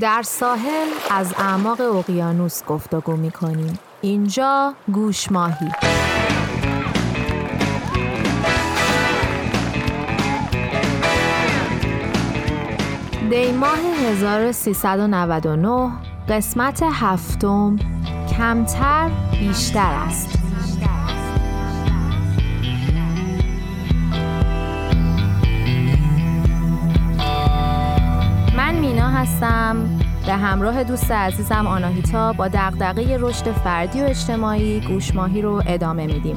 در ساحل از اعماق اقیانوس گفتگو می کنیم. اینجا گوش ماهی دی ماه 1399 قسمت هفتم کمتر بیشتر است هستم. به همراه دوست عزیزم آناهیتا با دغدغه رشد فردی و اجتماعی گوشماهی رو ادامه میدیم.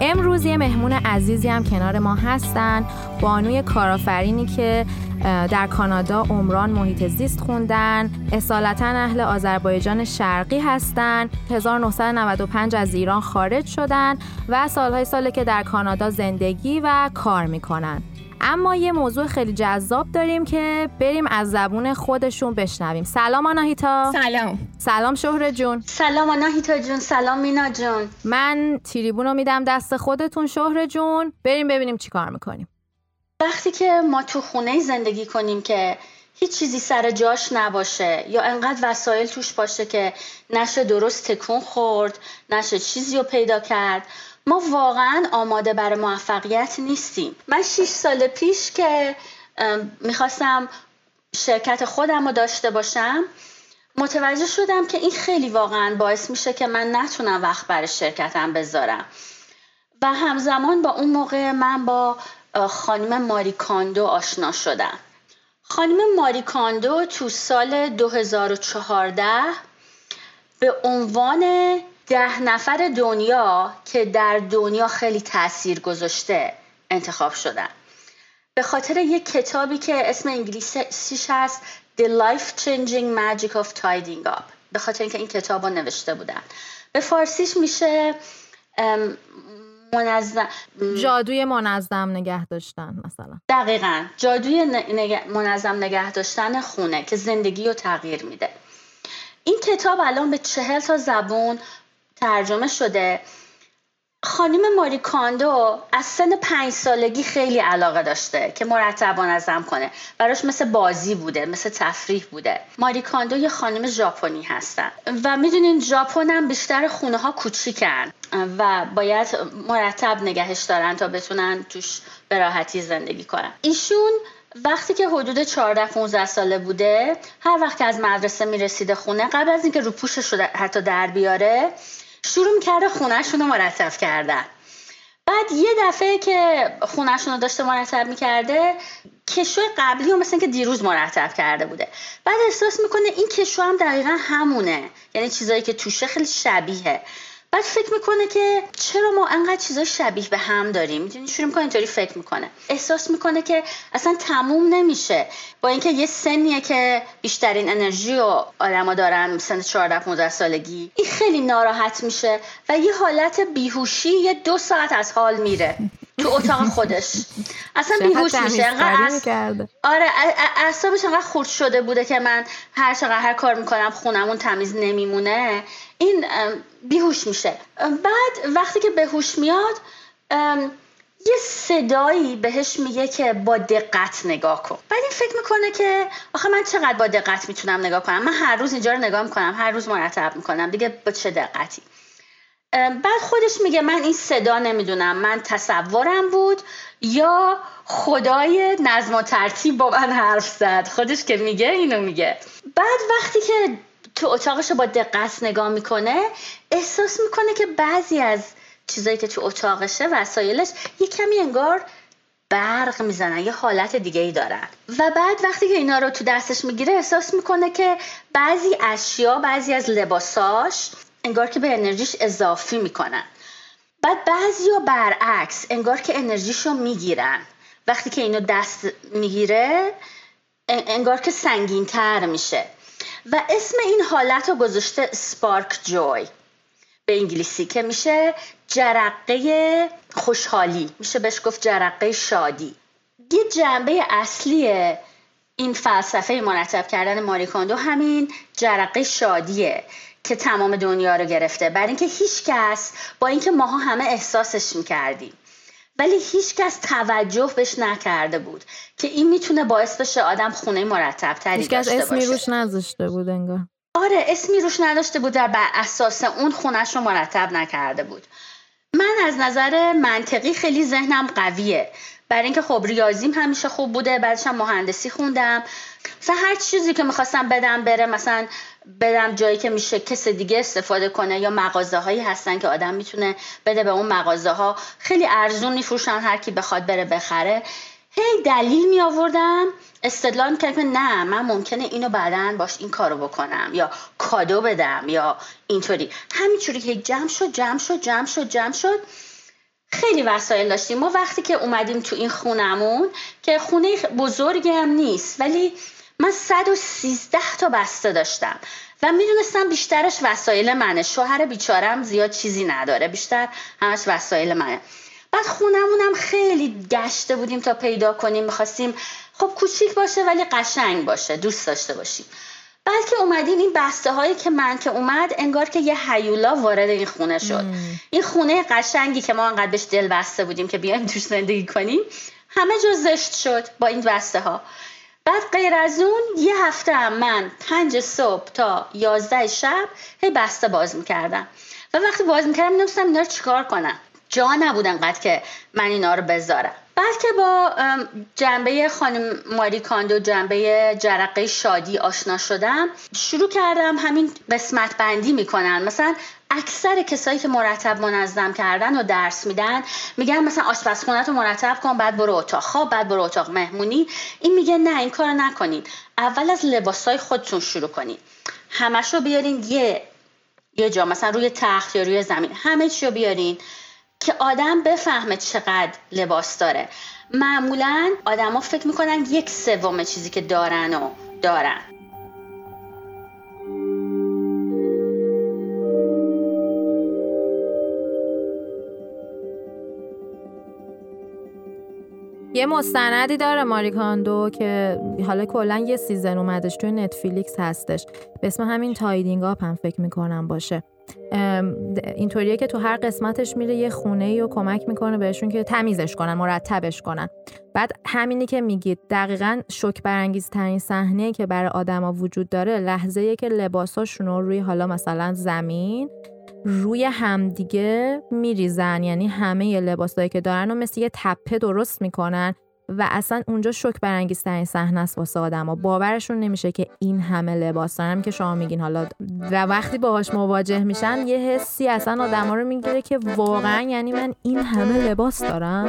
امروز یه مهمون عزیزی هم کنار ما هستن. بانوی کارآفرینی که در کانادا عمران محیط زیست خوندن. اصالتا اهل آذربایجان شرقی هستن. 1995 از ایران خارج شدن و سالهای ساله که در کانادا زندگی و کار می‌کنن. اما یه موضوع خیلی جذاب داریم که بریم از زبون خودشون بشنویم. سلام آناهیتا. سلام. سلام شهر جون. سلام آناهیتا جون سلام مینا جون. من تریبون رو میدم دست خودتون شهر جون. بریم ببینیم چی کار می‌کنیم. وقتی که ما تو خونه زندگی کنیم که هیچ چیزی سر جاش نباشه یا انقدر وسایل توش باشه که نشه درست تکون خورد نشه چیزی رو پیدا کرد ما واقعا آماده برای موفقیت نیستیم. من شیش سال پیش که می‌خواستم شرکت خودم رو داشته باشم متوجه شدم که این خیلی واقعا باعث میشه که من نتونم وقت برای شرکتم بذارم. و همزمان با اون موقع من با خانم ماری کاندو آشنا شدم. خانم ماری کاندو تو سال 2014 به عنوان ده نفر دنیا که در دنیا خیلی تاثیر گذاشته انتخاب شدن. به خاطر یک کتابی که اسم انگلیسیش هست The Life Changing Magic of Tidying Up. به خاطر اینکه این کتاب رو نوشته بودن به فارسیش میشه منظم جادوی منظم نگه داشتن مثلا. دقیقا. جادوی منظم نگه داشتن خونه که زندگی رو تغییر میده. این کتاب الان به چهل تا زبون ترجمه شده. خانم ماری کاندو از سن پنج سالگی خیلی علاقه داشته که مرتب منظم کنه. براش مثل بازی بوده مثل تفریح بوده. ماری کاندو یه خانم ژاپنی هستن. و می‌دونین ژاپن هم بیشتر خونه ها کوچیکن و باید مرتب نگهش دارن تا بتونن توش به راحتی زندگی کنن. ایشون وقتی که حدود 14 15 ساله بوده هر وقت که از مدرسه می‌رسیده خونه قبل از اینکه رو پوشش حتی در بیاره شروع کرده خونهشون رو مرتب کردن. بعد یه دفعه که خونهشون رو داشته مرتب می‌کرده کشو قبلی رو مثل که دیروز مرتب کرده بوده. بعد احساس می‌کنه این کشو هم دقیقا همونه. یعنی چیزایی که توشه خیلی شبیه بعد فکر می‌کنه که چرا ما انقدر چیزای شبیه به هم داریم؟ می‌دونی؟ شروع می‌کنه اینطوری فکر می‌کنه. احساس می‌کنه که اصلا تموم نمیشه. با اینکه یه سنیه که بیشترین انرژی و آدما دارن سن 14 15 سالگی این خیلی ناراحت میشه و یه حالت بیهوشی یه دو ساعت از حال میره. تو اتاق خودش. اصلا بیهوش میشه آره اعصابش انقدر خورد شده بوده که من هر چقدر هر کار می‌کنم خونمون تمیز نمیمونه. این بیهوش میشه. بعد وقتی که به هوش میاد یه صدایی بهش میگه که با دقت نگاه کن. بعد این فکر می‌کنه که آخه من چقدر با دقت می‌تونم نگاه کنم؟ من هر روز اینجا رو نگاه می‌کنم هر روز مرتب می‌کنم. دیگه با چه دقتی؟ بعد خودش میگه من این صدا نمی‌دونم من تصورم بود یا خدای نظم و ترتیب با من حرف زد. خودش که میگه اینو میگه. بعد وقتی که تو اتاقش رو با دقت نگاه می‌کنه احساس می‌کنه که بعضی از چیزایی که تو اتاقشه وسایلش یه کمی انگار برق می‌زنن یه حالت دیگه ای دارن. و بعد وقتی که اینا رو تو دستش می‌گیره احساس می‌کنه که بعضی اشیا بعضی از لباساش انگار که به انرژیش اضافی می‌کنن. بعد بعضی ها برعکس انگار که انرژیشو می‌گیرن. وقتی که اینو دست می‌گیره انگار که سنگینتر میشه. و اسم این حالت رو گذاشته سپارک جوی. به انگلیسی که میشه جرقه خوشحالی. میشه بهش گفت جرقه شادی. یه جنبه اصلی این فلسفه مرتب کردن ماریکاندو همین جرقه شادیه. که تمام دنیا رو گرفته. برای اینکه هیچ کس با اینکه ماها همه احساسش می‌کردیم. ولی هیچکس توجه بهش نکرده بود که این می‌تونه باعث بشه آدم خونه مرتب تری داشته باشه. اسمی روش نذاشته بود انگار. آره اسمی روش نداشته بود در بر اساس اون خونش رو مرتب نکرده بود. من از نظر منطقی خیلی ذهنم قویه. برای اینکه خب ریاضیم همیشه خوب بوده بعدش هم مهندسی خوندم. مثلا هر چیزی که می‌خواستم بدم بره مثلا بدم جایی که میشه کس دیگه استفاده کنه یا مغازه هایی هستن که آدم می‌تونه بده به اون مغازه ها خیلی ارزون میفروشن هر کی بخواد بره بخره. هی دلیل می آوردم استدلال می‌کردم که نه من ممکنه اینو بعدا باش این کارو بکنم یا کادو بدم یا اینطوری. همینجوری که جمع شد جمع شد جمع شد جمع شد. خیلی وسایل داشتیم. ما وقتی که اومدیم تو این خونمون که خونه بزرگی هم نیست ولی من 113 تا بسته داشتم و می‌دونستم بیشترش وسایل منه. شوهر بیچارم زیاد چیزی نداره بیشتر همش وسایل منه. بعد خونمونم خیلی گشته بودیم تا پیدا کنیم می‌خواستیم خب کوچیک باشه ولی قشنگ باشه دوست داشته باشیم. بعد که اومدیم این بسته هایی که من که اومد انگار که یه هیولا وارد این خونه شد. این خونه قشنگی که ما انقدر بهش دل بسته بودیم که بیایم توش زندگی کنیم همه جا زشت شد با این بسته ها بعد غیر از اون یه هفته هم من پنج صبح تا یازده شب هی بسته باز می‌کردم. و وقتی باز می‌کردم نمیستم اینا رو چیکار کنم؟ جا نبود انقدر که من اینا رو بذارم. بعد که با جنبه خانم ماری کاندو جنبه جرقه شادی آشنا شدم. شروع کردم همین قسمت بندی می‌کنن. مثلا اکثر کسایی که مرتب منظم کردن و درس میدن میگن مثلا آشپزخونه رو مرتب کن بعد برو اتاق. خواب بعد برو اتاق. مهمونی. این میگه نه این کار نکنید اول از لباسای خودتون شروع کنید همش بیارین یه یه جا مثلا روی تخت یا روی زمین. همه چی رو بیارین. که آدم بفهمه چقدر لباس داره. معمولا آدما فکر می‌کنن یک سوم چیزی که دارن و دارن. یه مستندی داره ماری کاندو که حالا کلا یه season اومدش توی نتفلیکس هستش. به اسم همین tidying up هم فکر می‌کنم باشه. اینطوریه که تو هر قسمتش میره یه خونه و کمک می‌کنه بهشون که تمیزش کنن مرتبش کنن. بعد همینی که میگید دقیقا شوک برانگیز ترین صحنه که برای آدما وجود داره لحظه که لباساشون رو روی حالا مثلا زمین روی همدیگه میریزن. یعنی همه لباسایی که دارن و مثل یه تپه درست می‌کنن. و اصلا اونجا شک برانگیزترین صحنه است واسه آدما باورشون نمیشه که این همه لباس دارن که شما میگین حالا و وقتی باهاش مواجه میشن یه حسی اصلا آدما رو می‌گیره که واقعا یعنی من این همه لباس دارم.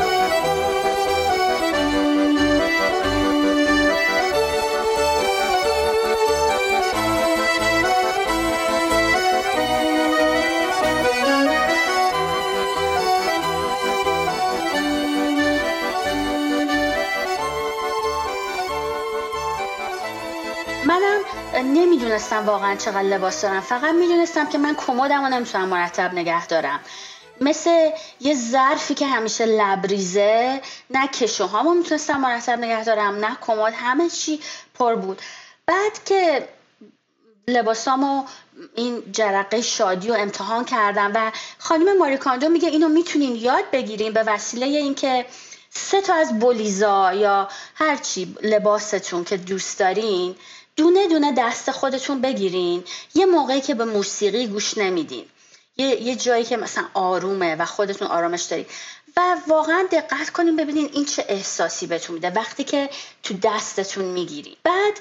نمی‌دونستم واقعا چقدر لباس دارم. فقط می‌دونستم که من کمدم و نمی‌تونم مرتب نگه دارم. مثل یه ظرفی که همیشه لبریزه نه کشوهامو می‌تونستم مرتب نگه دارم نه کمد همه چی پر بود. بعد که لباسامو این جرقه شادی رو امتحان کردم و خانم ماریکاندو میگه اینو می‌تونین یاد بگیرین به وسیله اینکه سه تا از بولیزا یا هرچی لباستون که دوست دارین دونه دونه دست خودتون بگیرین. یه موقعی که به موسیقی گوش نمیدین. یه, یه جایی که مثلا آرومه و خودتون آرامش دارید و واقعا دقت کنین ببینین این چه احساسی بهتون میده. وقتی که تو دستتون می‌گیرین. بعد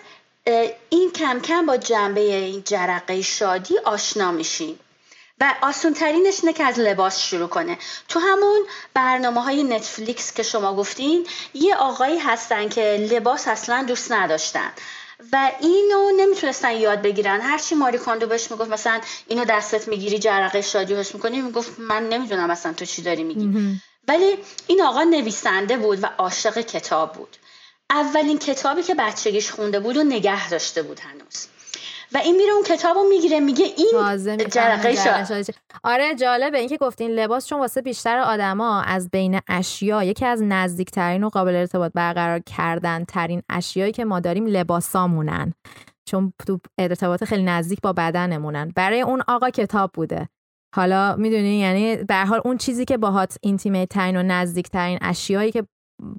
این کم کم با جنبه این جرقه شادی آشنا میشین. و آسون ترینش اینه که از لباس شروع کنه. تو همون برنامه های نتفلیکس که شما گفتین یه آقایی هستن که لباس اصلا دوست نداشتن. و اینو نمی‌تونستن یاد بگیرن. هرچی ماری کاندو بهش می‌گفت مثلا اینو دستت می‌گیری جرقه شادی حس می‌کنی می‌گفت من نمی‌دونم اصلا تو چی داری میگی. ولی این آقا نویسنده بود و عاشق کتاب بود. اولین کتابی که بچگیش خونده بود و نگه داشته بود هنوز. و این میره اون کتابو می‌گیره میگه این جرقه آره جالبه اینکه گفتین لباس چون واسه بیشتر آدما از بین اشیا یکی از نزدیکترین و قابل ارتباط برقرار کردن ترین اشیایی که ما داریم لباسامونن. چون تو ارتباط خیلی نزدیک با بدنمونن. برای اون آقا کتاب بوده. حالا می‌دونی یعنی به حال اون چیزی که باهات اینتیمیت ترین و نزدیک ترین اشیایی که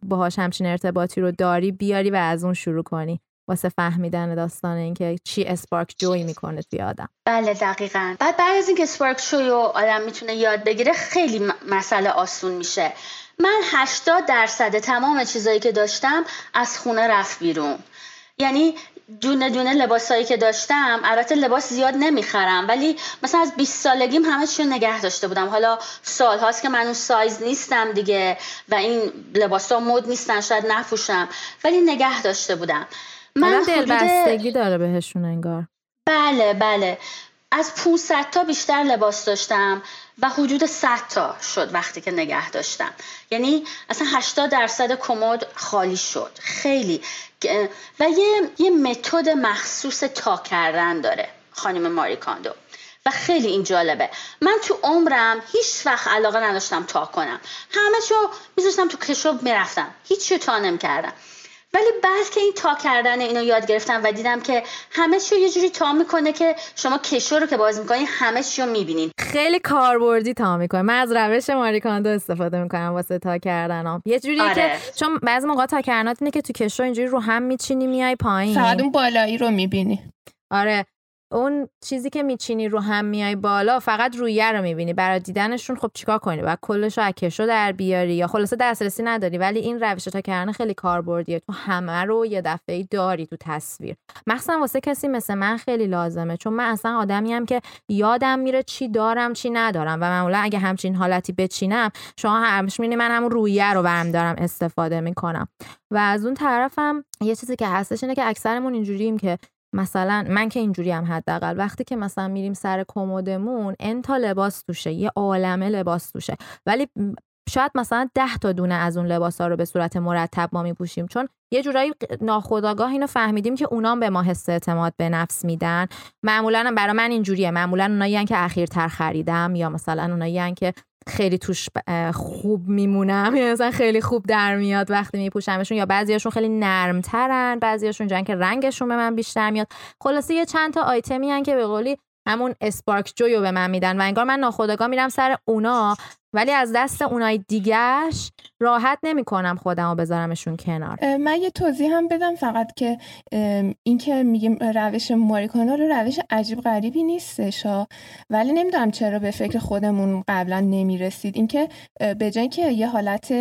باهاش همچین ارتباطی رو داری بیاری و از اون شروع کنی. واسه فهمیدن داستان اینکه چی اسپارک جوی می‌کنه توی آدم. بله دقیقا. بعد بعد از اینکه اسپارک جوی آدم می‌تونه یاد بگیره خیلی مسئله آسون میشه. من 80 درصد تمام چیزایی که داشتم از خونه رفت بیرون. یعنی دونه دونه لباسایی که داشتم البته لباس زیاد نمی‌خرم ولی مثلا از 20 سالگیم همه چیو نگه داشته بودم. حالا سال هاست که من اون سایز نیستم دیگه و این لباس ها مد نیستن شاید نفوشم ولی نگه داشته بودم. من دلبستگی داره بهشون انگار. بله بله. از 500 تا بیشتر لباس داشتم و حدود 100 تا شد وقتی که نگه داشتم. یعنی اصلا 80 درصد کمد خالی شد. خیلی. و یه یه متد مخصوص تا کردن داره خانم ماری کاندو و خیلی این جالبه. من تو عمرم هیچ وقت علاقه نداشتم تا کنم. همه چو میذاشتم تو کشو می‌رفتم. هیچ تا نمی‌کردم. ولی بعد که این تا کردن اینو یاد گرفتم و دیدم که همه چی یه جوری تا می‌کنه که شما کشو رو که باز می‌کنین همه چی رو می‌بینین. خیلی کاربردی تا می‌کنه من از روش ماریکاندو استفاده می‌کنم واسه تا کردن هم. یه جوری آره. که چون بعضی موقع تا کردن اینه که تو کشو اینجوری رو هم میچینی میای پایین. فقط اون بالایی رو می‌بینی. آره. اون چیزی که میچینی رو هم میای بالا فقط رویه رو می‌بینی. برای دیدنشون خب چیکار کنی؟ و کلش رو اکشو در بیاری یا خلاصه دسترسی نداری. ولی این روش تا کردن خیلی کاربردیه. تو همه رو یه دفعه داری تو تصویر. مخصوصا واسه کسی مثل من خیلی لازمه. چون من اصلا آدمی هم که یادم میره چی دارم چی ندارم. و معمولا اگه همچین حالتی بچینم شما همش می‌بینی من همون رویه رو برم دارم استفاده می‌کنم. و از اون طرفم یه چیزی که هستش اینه که اکثرمون اینجوریم که مثلا من که اینجوری هم حداقل وقتی که مثلا میریم سر کمدمون انتا لباس توشه یه عالمه لباس توشه. ولی شاید مثلا ده تا دونه از اون لباس ها رو به صورت مرتب ما میپوشیم. چون یه جورایی ناخداگاه اینو فهمیدیم که اونام به ما حس اعتماد به نفس میدن. معمولا برای من اینجوریه. معمولا اونایی که اخیرتر خریدم یا مثلا اونایی که خیلی توش خوب میمونم. یا مثلا خیلی خوب در میاد وقتی میپوشمشون یا بعضیاشون خیلی نرمترن بعضیاشون جن که رنگشون به من بیشتر میاد. خلاصه یه چند تا آیتمی هن که به قولی همون اسپارک جویو به من میدن و انگار من ناخودآگاه میرم سر اونا. ولی از دست اونای دیگهش راحت نمی‌کنم خودم رو بذارمشون کنار. من یه توضیح هم بدم فقط که این که میگیم روش ماریکانا رو روش عجیب غریبی نیستش ولی نمی‌دونم چرا به فکر خودمون قبلا نمی‌رسید. اینکه به جای که یه حالت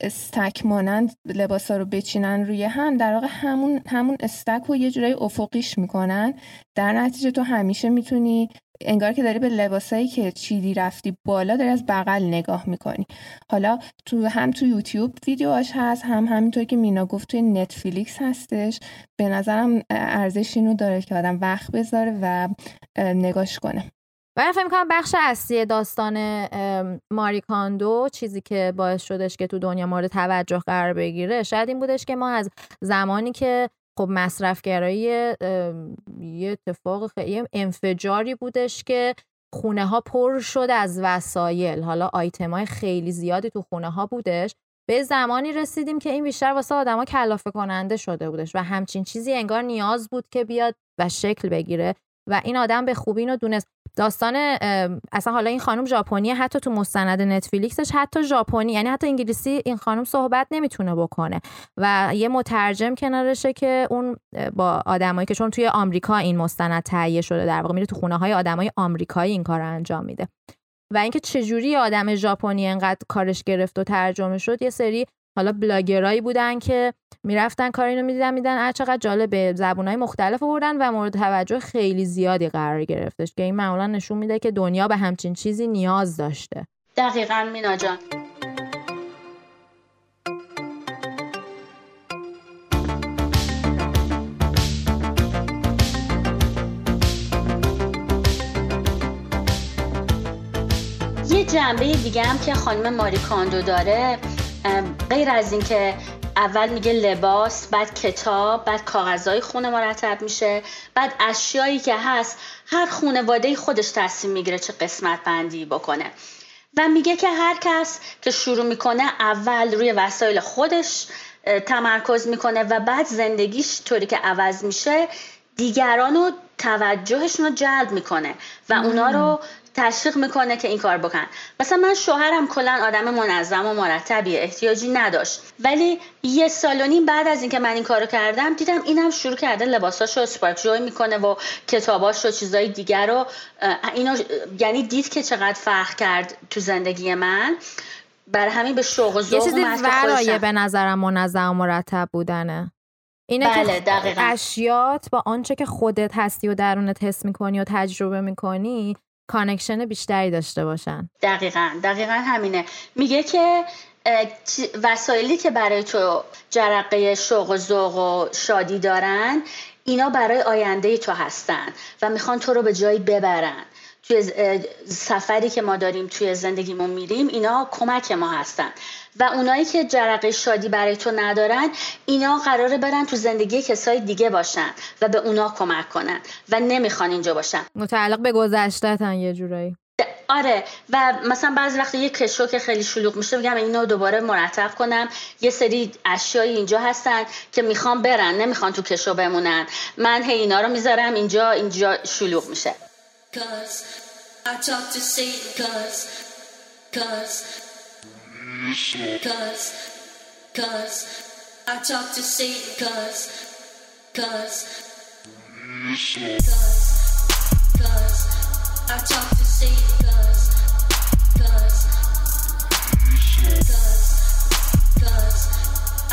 استک مانند لباسا رو بچینن روی هم در واقع همون همون استک رو یه جورایی افقیش می‌کنن. در نتیجه تو همیشه می‌تونی انگار که داری به لباسایی که چیدی رفتی بالا داری از بغل نگاه می‌کنی. حالا تو هم تو یوتیوب ویدیوهاش هست هم همینطور که مینا گفت توی نتفلیکس هستش. به نظرم ارزش اینو داره که آدم وقت بذاره و نگاش کنه. و فکر کنم بخش اصلی داستان ماریکاندو چیزی که باعث شدش که تو دنیا مورد توجه قرار بگیره شاید این بودش که ما از زمانی که خب مصرفگرایی یه اتفاق خیلی انفجاری بودش که خونه ها پر شد از وسایل. حالا آیتم های خیلی زیادی تو خونه ها بودش. به زمانی رسیدیم که این بیشتر واسه آدما کلافه کننده شده بودش و همچین چیزی انگار نیاز بود که بیاد و شکل بگیره. و این آدم به خوبی اینو دونست. داستان اصلا حالا این خانم ژاپنی حتی تو مستند نتفلیکسش حتی ژاپنی یعنی حتی انگلیسی این خانم صحبت نمی‌تونه بکنه. و یه مترجم کنارشه که اون با آدمایی که چون توی آمریکا این مستند تهیه شده در واقع میره تو خونه های آدمای آمریکایی این کار رو انجام میده. و اینکه چجوری آدم ژاپنی انقدر کارش گرفت و ترجمه شد یه سری حالا بلاگرایی بودن که می‌رفتن کار اینو می‌دیدن میدن هر چقدر جالب زبونهای مختلف آوردن و مورد توجه خیلی زیادی قرار گرفتش که این معمولا نشون میده که دنیا به همچین چیزی نیاز داشته. دقیقا مینا جان. یه جنبه دیگه هم که خانم ماری کاندو داره. غیر از اینکه اول میگه لباس بعد کتاب بعد کاغذهای خونه مرتب میشه بعد اشیایی که هست هر خونواده خودش تصمیم می‌گیره چه قسمت بندی بکنه. و میگه که هر کس که شروع می‌کنه اول روی وسایل خودش تمرکز می‌کنه و بعد زندگیش طوری که عوض میشه دیگران رو توجهشون رو جلب می‌کنه و اونا رو تشویق می‌کنه که این کار بکن مثلا من شوهرم کلا آدم منظم و مرتبیه احتیاجی نداشت. ولی یه سال و نیم بعد از اینکه من این کارو کردم دیدم اینم شروع کرده لباساشو اسپارک جوی می‌کنه و کتاباش و چیزای دیگر رو اینو یعنی دید که چقدر فرق کرد تو زندگی من. برای همین به شوق و ذوق یه چیزی به نظرم منظم و مرتب بودنه. اینه بله، که اشیات با آنچه که خودت هستی و درونت حس می‌کنی و تجربه می‌کنی connection بیشتری داشته باشن. دقیقا دقیقا همینه. میگه که وسایلی که برای تو جرقه شوق و ذوق و شادی دارن اینا برای آینده تو هستن و می‌خوان تو رو به جایی ببرن. توی سفری که ما داریم توی زندگیمون میریم اینا کمک ما هستن. و اونایی که جرقه شادی برای تو ندارن اینا قراره برن تو زندگی کسای دیگه باشن و به اونا کمک کنن و نمی‌خوان اینجا باشن. متعلق به گذشتهتن یه جورایی. آره. و مثلا بعضی وقت یه کشو که خیلی شلوغ میشه میگم اینو دوباره مرتب کنم. یه سری اشیایی اینجا هستن که می‌خوام برن نمی‌خوان تو کشو بمونن. من هی اینا رو می‌ذارم اینجا اینجا شلوغ میشه. Cause, I talk to Satan, cause, cause, cause, cause, I talk to Satan cause, cause, cause, cause, I talk to Satan cause, cause, cause, cause,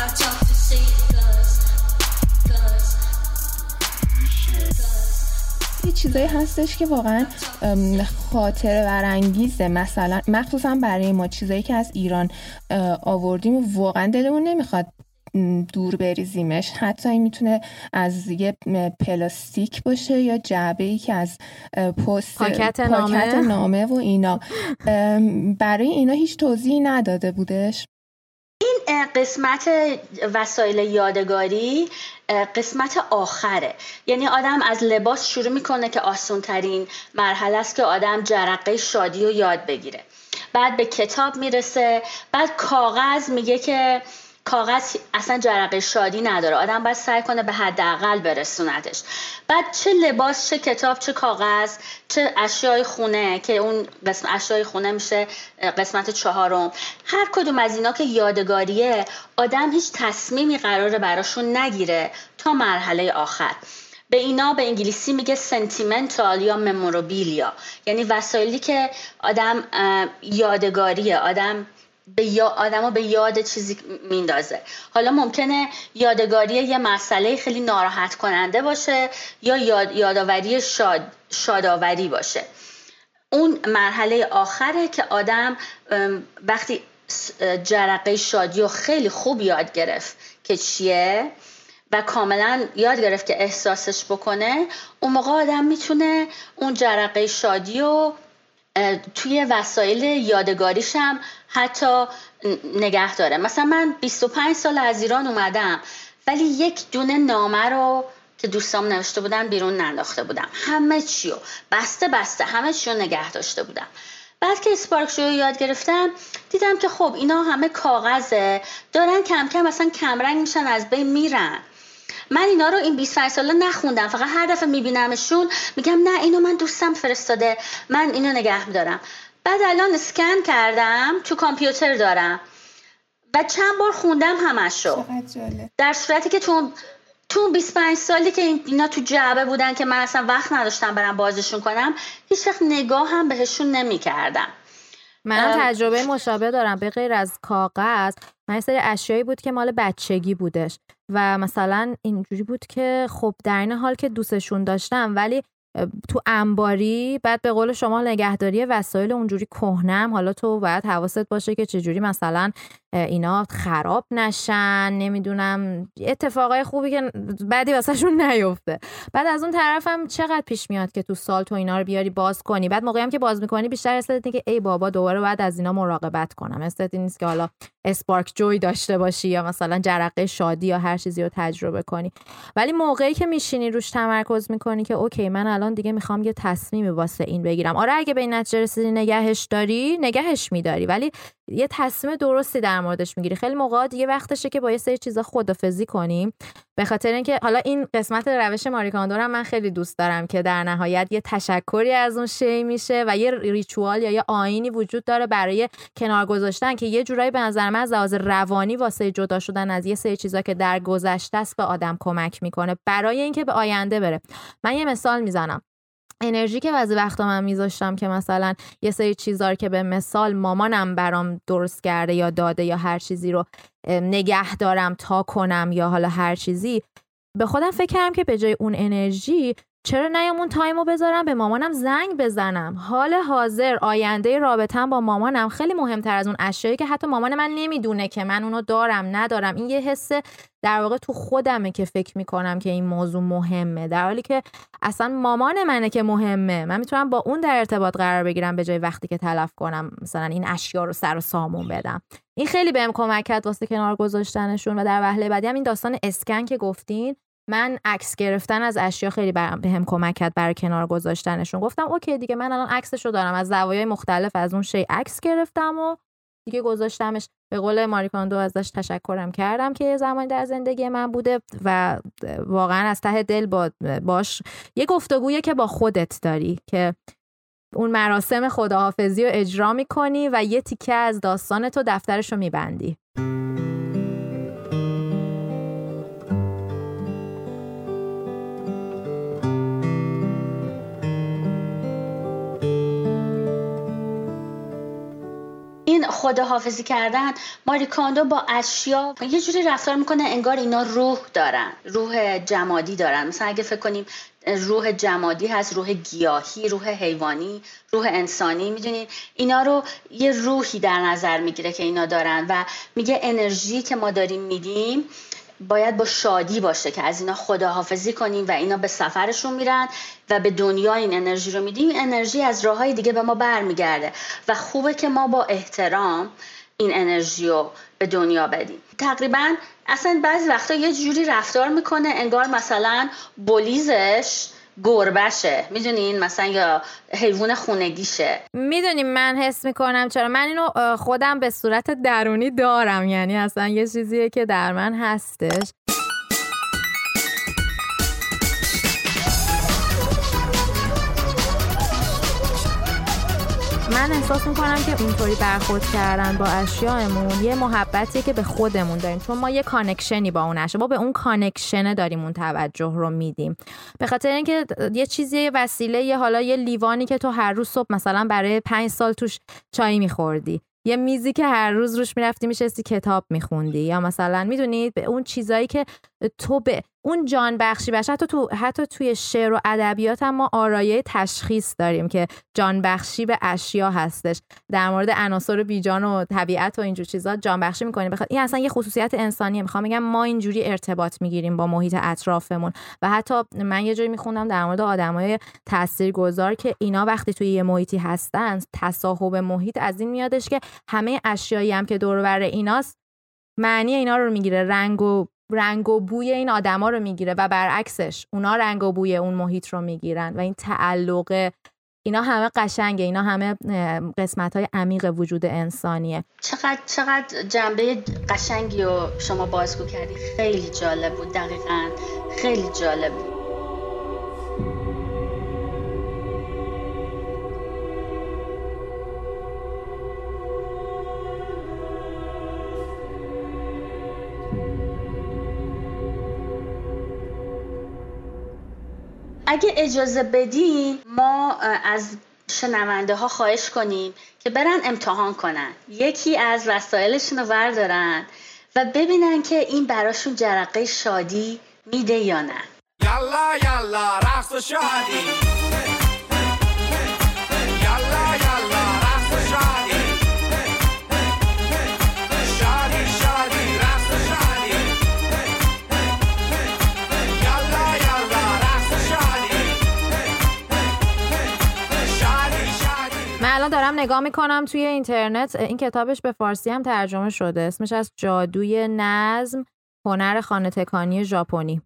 I talk to Satan cause, cause, cause. یه چیزایی هستش که واقعا خاطر برانگیزه مثلا مخصوصا برای ما چیزایی که از ایران آوردیم و واقعا دلمون نمی‌خواد دور بریزیمش. حتی این می‌تونه از یه پلاستیک باشه یا جعبه ای که از پست پاکت, نامه. نامه و اینا. برای اینا هیچ توضیحی نداده بودش. این قسمت وسایل یادگاری قسمت آخره. یعنی آدم از لباس شروع می‌کنه که آسون ترین مرحله است که آدم جرقه شادی رو یاد بگیره. بعد به کتاب می‌رسه بعد کاغذ میگه که کاغذ اصلا جرقه شادی نداره. آدم باید سعی کنه به حداقل برسوندش. بعد چه لباس چه کتاب چه کاغذ چه اشیای خونه که اون قسم اشیای خونه میشه قسمت چهارم. هر کدوم از اینا که یادگاریه آدم هیچ تصمیمی قراره براشون نگیره تا مرحله آخر. به اینا به انگلیسی میگه سنتیمنتال یا مموروبیلیا یعنی وسایلی که آدم یادگاریه. آدم به یا آدمو به یاد چیزی میندازه. حالا ممکنه یادگاری یه مسئله خیلی ناراحت کننده باشه یا یاد، یادآوری شاد، شادآوری باشه. اون مرحله آخره که آدم وقتی جرقه شادی رو خیلی خوب یاد گرفت که چیه و کاملا یاد گرفت که احساسش بکنه اون موقع آدم می‌تونه اون جرقه شادی رو توی وسایل یادگاریشم حتی نگه داره. مثلا من 25 سال از ایران اومدم ولی یک دونه نامه رو که دوستام نوشته بودن بیرون ننداخته بودم. همه چیو بسته بسته همه چیو نگه داشته بودم. بعد که اسپارک شو یاد گرفتم دیدم که خب اینا همه کاغذه. دارن کم کم مثلا کمرنگ میشن از بین میرن. من اینا رو این 25 ساله نخوندم. فقط هر دفعه میبینمشون میگم نه اینو من دوستم فرستاده. من اینو نگه میدارم بعد الان اسکن کردم تو کامپیوتر دارم. و چند بار خوندم همشو. در صورتی که تو تو 25 سالی که اینا تو جعبه بودن که من اصلا وقت نداشتم برم بازشون کنم هیچ وقت نگاه هم بهشون نمی کردم من تجربه مشابه دارم. به غیر از کاغذ من یه سری اشیایی بود که مال بچگی بودش. و مثلا اینجوری بود که خب در این حال که دوستشون داشتم ولی تو انباری بعد به قول شما نگهداری وسایل اونجوری کهنم حالا تو باید حواست باشه که چجوری مثلا اینا خراب نشن نمی‌دونم اتفاقای خوبی که بعدی واسهشون نیفته. بعد از اون طرفم چقدر پیش میاد که تو سال تو اینا رو بیاری باز کنی؟ بعد موقعی هم که باز می‌کنی بیشتر استت که ای بابا دوباره بعد از اینا مراقبت کنم. استت نیست که حالا اسپارک جوی داشته باشی یا مثلا جرقه شادی یا هر چیزی رو تجربه کنی. ولی موقعی که میشینی روش تمرکز می‌کنی که اوکی من الان دیگه می‌خوام یه تصمیمی واسه این بگیرم. آره اگه به این نتیجه رسیدی نگهش داری نگهش میداری. ولی یه تصمیم درستی در موردش می‌گیری. خیلی موقع دیگه وقتشه که با یه سری چیزا خدافزی کنیم. به خاطر اینکه حالا این قسمت روش ماریکاندو رو من خیلی دوست دارم که در نهایت یه تشکری از اون شی میشه و یه ریچوال یا یه آینی وجود داره برای کنار گذاشتن که یه جورایی به نظر من از لحاظ روانی واسه جدا شدن از یه سری چیزا که در گذشته است به آدم کمک می‌کنه برای اینکه به آینده بره. من یه مثال می‌زنم. انرژی که بعضی وقتا من میذاشتم که مثلا یه سری چیزا که به مثال مامانم برام درست کرده یا داده یا هر چیزی رو نگه دارم تا کنم یا حالا هر چیزی به خودم فکر کردم که به جای اون انرژی چرا نیام اون تایم رو بذارم؟ به مامانم زنگ بزنم. حال حاضر آینده رابطم با مامانم خیلی مهمتر از اون اشیایی که حتی مامان من نمی‌دونه که من اونو دارم ندارم. این یه حس در واقع تو خودمه که فکر می‌کنم که این موضوع مهمه. در حالی که اصلا مامان منه که مهمه. من می‌تونم با اون در ارتباط قرار بگیرم به جای وقتی که تلف کنم مثلا این اشیا رو سر و سامون بدم. این خیلی بهم کمک کرد واسه کنار گذاشتنشون و در وهله بعدی هم این داستان اسکن که گفتین. من عکس گرفتن از اشیا خیلی هم کمک کرد برای کنار گذاشتنشون. گفتم اوکی دیگه من الان عکسشو دارم. از زوایای مختلف از اون شی عکس گرفتم و دیگه گذاشتمش. به قول ماریکاندو ازش تشکرم کردم که زمانی در زندگی من بوده و واقعا از ته دل با باش یه گفتگویه که با خودت داری که اون مراسم خداحافظی رو اجرا می‌کنی و یه تیکه از داستان تو دفترش رو میبندی. این خداحافظی کردن ماریکاندو با اشیا یه جوری رفتار می‌کنه انگار اینا روح دارن روح جمادی دارن. مثلا اگه فکر کنیم روح جمادی هست روح گیاهی روح حیوانی روح انسانی می‌دونین؟ اینا رو یه روحی در نظر می‌گیره که اینا دارن و میگه انرژی که ما داریم میدیم باید با شادی باشه که از اینا خداحافظی کنیم و اینا به سفرشون میرن و به دنیا این انرژی رو میدیم. انرژی از راه های دیگه به ما برمیگرده و خوبه که ما با احترام این انرژی رو به دنیا بدیم. تقریبا اصلا بعضی وقتا یه جوری رفتار می‌کنه انگار مثلا بولیزش گربشه. می‌دونین؟ مثلا یا حیوان خونگیشه. می‌دونیم من حس می‌کنم چرا؟ من اینو خودم به صورت درونی دارم. یعنی اصلا یه چیزیه که در من هستش. من احساس می‌کنم که اینطوری برخورد کردن با اشیاءمون یه محبتی که به خودمون داریم. چون ما یه connection ی با اون اشیا ما به اون connection داریم اون توجه رو میدیم. به خاطر اینکه یه چیزی وسیله یه حالا یه لیوانی که تو هر روز صبح مثلا برای پنج سال توش چای میخوردی. یه میزی که هر روز روش می‌رفتی میشستی کتاب میخوندی. یا مثلا می‌دونید به اون چیزایی که تو به اون جان بخشی بشه حتی تو حتی توی شعر و ادبیات هم ما آرایه تشخیص داریم که جان بخشی به اشیا هستش. در مورد عناصر بیجان و طبیعت و اینجور چیزا جان بخشی می‌کنیم. بخاطر این اصلا یه خصوصیت انسانیه. می‌خوام بگم ما اینجوری ارتباط می‌گیریم با محیط اطرافمون. و حتی من یه جایی میخوندم در مورد آدمای تاثیرگذار که اینا وقتی توی یه محیطی هستن تصاحب محیط از این میادش که همه اشیایی هم که دور بر ایناست معنی اینا رو می‌گیره. رنگ و رنگ و بوی این آدما رو می‌گیره و برعکسش اونا رنگ و بوی اون محیط رو می‌گیرن و این تعلق اینا همه قشنگه اینا همه قسمت های عمیق وجود انسانیه. چقدر چقدر جنبه قشنگی رو شما بازگو کردی. خیلی جالب بود دقیقا. خیلی جالب بود. اگه اجازه بدین ما از شنونده ها خواهش کنیم که برن امتحان کنن. یکی از وسایلشون رو وردارن و ببینن که این براشون جرقه شادی میده یا نه. یالا یالا رقص شادی. دارم نگاه می‌کنم توی اینترنت این کتابش به فارسی هم ترجمه شده. اسمش از جادوی نظم هنر خانه تکانی ژاپنی.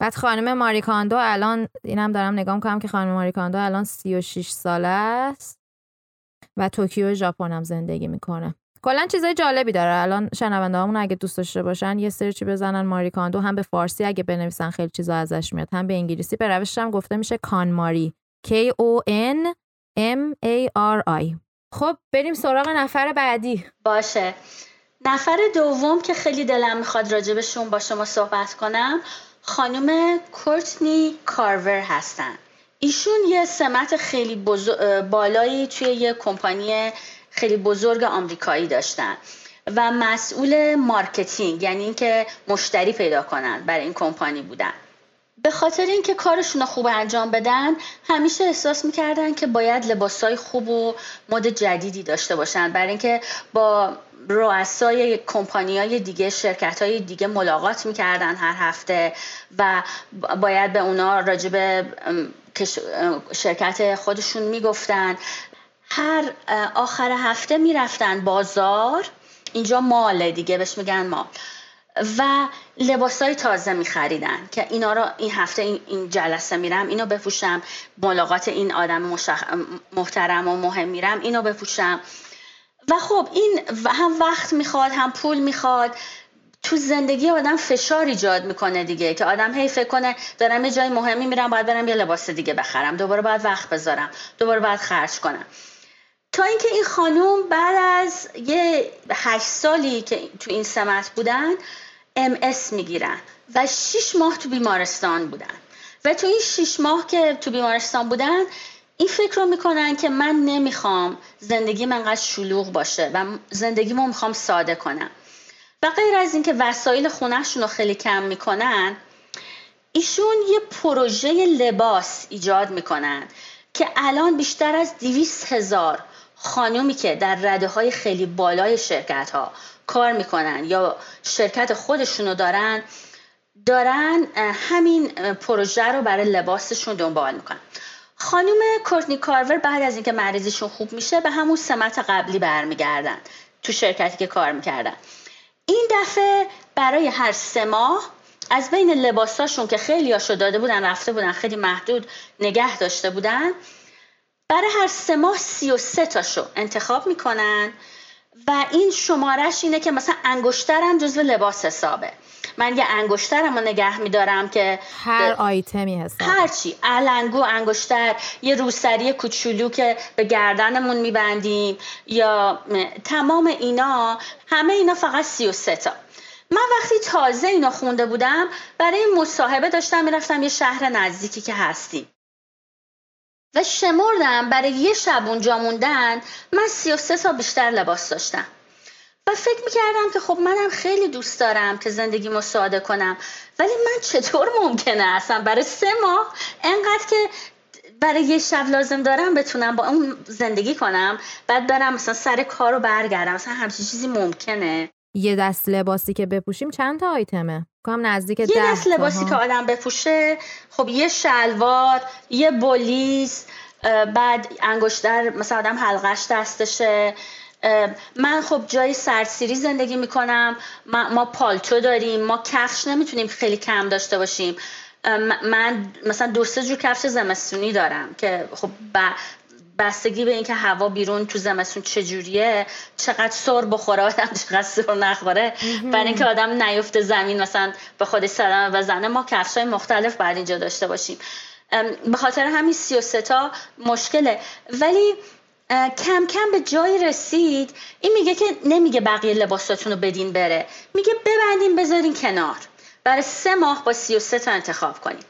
بعد خانم ماریکاندو الان اینم دارم نگاه می‌کنم که خانم ماریکاندو الان 36 ساله است و توکیو ژاپن هم زندگی می‌کنه. کلا چیزای جالبی داره. الان شنونده همون اگه دوست داشته باشن یه سری چی بزنن ماریکاندو هم به فارسی اگه بنویسن خیلی چیزا ازش میاد هم به انگلیسی. به روشش هم گفته میشه کان ماری K O N M A R I. خب بریم سراغ نفر بعدی. باشه. نفر دوم که خیلی دلم می‌خواد راجبشون با شما صحبت کنم خانم کورتنی کارور هستن. ایشون یه سمت خیلی بالایی توی یه کمپانی خیلی بزرگ آمریکایی داشتن و مسئول marketing یعنی اینکه مشتری پیدا کنند برای این کمپانی بودن. به خاطر اینکه کارشون خوب انجام بدن همیشه احساس می‌کردن که باید لباسای خوب و مد جدیدی داشته باشن. برای اینکه با رؤسای کمپانی های دیگه شرکت های دیگه ملاقات می‌کردن هر هفته و باید به اونا راجب شرکت خودشون می‌گفتن. هر آخر هفته می‌رفتن بازار اینجا ماله دیگه بهش میگن مال. و لباس های تازه می خریدن که اینا رو این هفته این, جلسه میرم اینو بپوشم ملاقات این آدم محترم و مهم میرم اینو بپوشم و خب این هم وقت می‌خواد هم پول می‌خواد. تو زندگی آدم فشار ایجاد می‌کنه دیگه که آدم هی فکر کنه دارم یه جای مهمی میرم باید برم یه لباس دیگه بخرم. دوباره باید وقت بذارم. دوباره باید خرج کنم. تا اینکه این خانوم بعد از یه هشت سالی که تو این سمت بودن MS می‌گیرن و شیش ماه تو بیمارستان بودن. و تو این شیش ماه که تو بیمارستان بودن این فکر رو می‌کنن که من نمی‌خوام زندگی من قد شلوغ باشه و زندگیمو می‌خوام ساده کنم. و غیر از اینکه وسایل خونهشون رو خیلی کم می‌کنن ایشون یه پروژه لباس ایجاد می‌کنن که الان بیشتر از دیویس هزار خانومی که در رده های خیلی بالای شرکت ها کار می‌کنن یا شرکت خودشونو دارن دارن همین پروژه رو برای لباسشون دنبال می‌کنن. خانم کورتنی کارور بعد از اینکه مریضیشون خوب میشه به همون سمت قبلی برمیگردن تو شرکتی که کار می‌کردن. این دفعه برای هر سه ماه از بین لباساشون که خیلی هاشو داده بودن رفته بودن خیلی محدود نگه داشته بودن برای هر سه ماه سی و سه تاشو انتخاب می‌کنن. و این شمارش اینه که مثلا انگشترم جزو لباس حسابه. من یه انگشترم رو نگه میدارم که هر آیتمی هست هرچی علنگو انگشتر یه روسری کوچولو که به گردنمون میبندیم یا تمام اینا همه اینا فقط سی و سه تا. من وقتی تازه اینا خونده بودم برای مصاحبه داشتم می‌رفتم یه شهر نزدیکی که هستیم. و شمردم برای یه شب اونجا موندن من سی و سه تا بیشتر لباس داشتم. و فکر می‌کردم که خب منم خیلی دوست دارم که زندگی مساعده کنم. ولی من چطور ممکنه؟ اصلا برای سه ماه انقدر که برای یه شب لازم دارم بتونم با اون زندگی کنم بعد برم مثلا سر کار رو برگردم. مثلا همچین چیزی ممکنه. یه دست لباسی که بپوشیم چند تا آیتمه؟ کام نزدیک یه دست لباسی که آدم بپوشه خب یه شلوار یه بولیز بعد انگشتر مثلا آدم حلقش دستشه. من خب جای سرسیری زندگی می‌کنم. ما پالتو داریم ما کفش نمی‌تونیم خیلی کم داشته باشیم. من مثلا دو سه جور کفش زمستونی دارم که خب بستگی به اینکه هوا بیرون تو زمستون چجوریه چقدر سر بخوره آدم چقدر سر نخوره. برای اینکه آدم نیفته زمین مثلا به خودش صدمه بزنه ما کفش های مختلف بعد اینجا داشته باشیم. به خاطر همین سی و تا مشکله. ولی کم کم به جای رسید این میگه که نمیگه بقیه لباساتون رو بدین بره. میگه ببندین بذارین کنار. برای سه ماه با سی و تا انتخاب کنیم.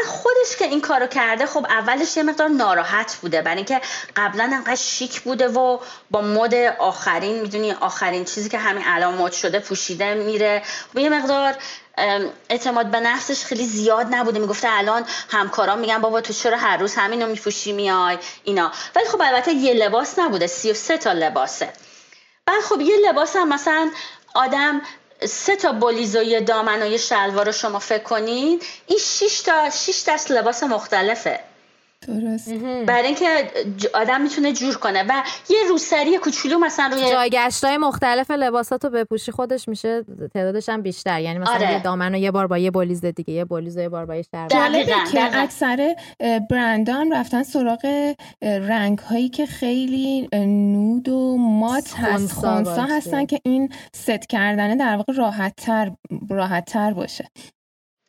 خودش که این کارو کرده خب اولش یه مقدار ناراحت بوده. برای اینکه قبلا انقدر شیک بوده و با مد آخرین می‌دونی آخرین چیزی که همین الان مد شده پوشیده میره. و یه مقدار اعتماد به نفسش خیلی زیاد نبوده. می‌گفته الان همکاران میگن بابا تو چرا هر روز همینو میپوشی میای اینا. ولی خب البته یه لباس نبوده سی و سه تا لباسه. بعد خب یه لباس هم مثلا آدم سه تا بلیز و یه دامن و یه شلوار رو شما فکر کنید این شش تا شش دست لباس مختلفه. درست. برای اینکه آدم می‌تونه جور کنه و یه روسری کوچولو مثلا روی جایگشت های مختلف لباساتو بپوشی خودش میشه تعدادش هم بیشتر. یعنی مثلا آره. یه دامن یه بار با یه بولیز دیگه یه بولیز یه بار با یه شلوار که اکثر برندها هم رفتن سراغ رنگ هایی که خیلی نود و مات هست. خونسا هستن که این ست کردنه در واقع راحت تر راحت تر باشه.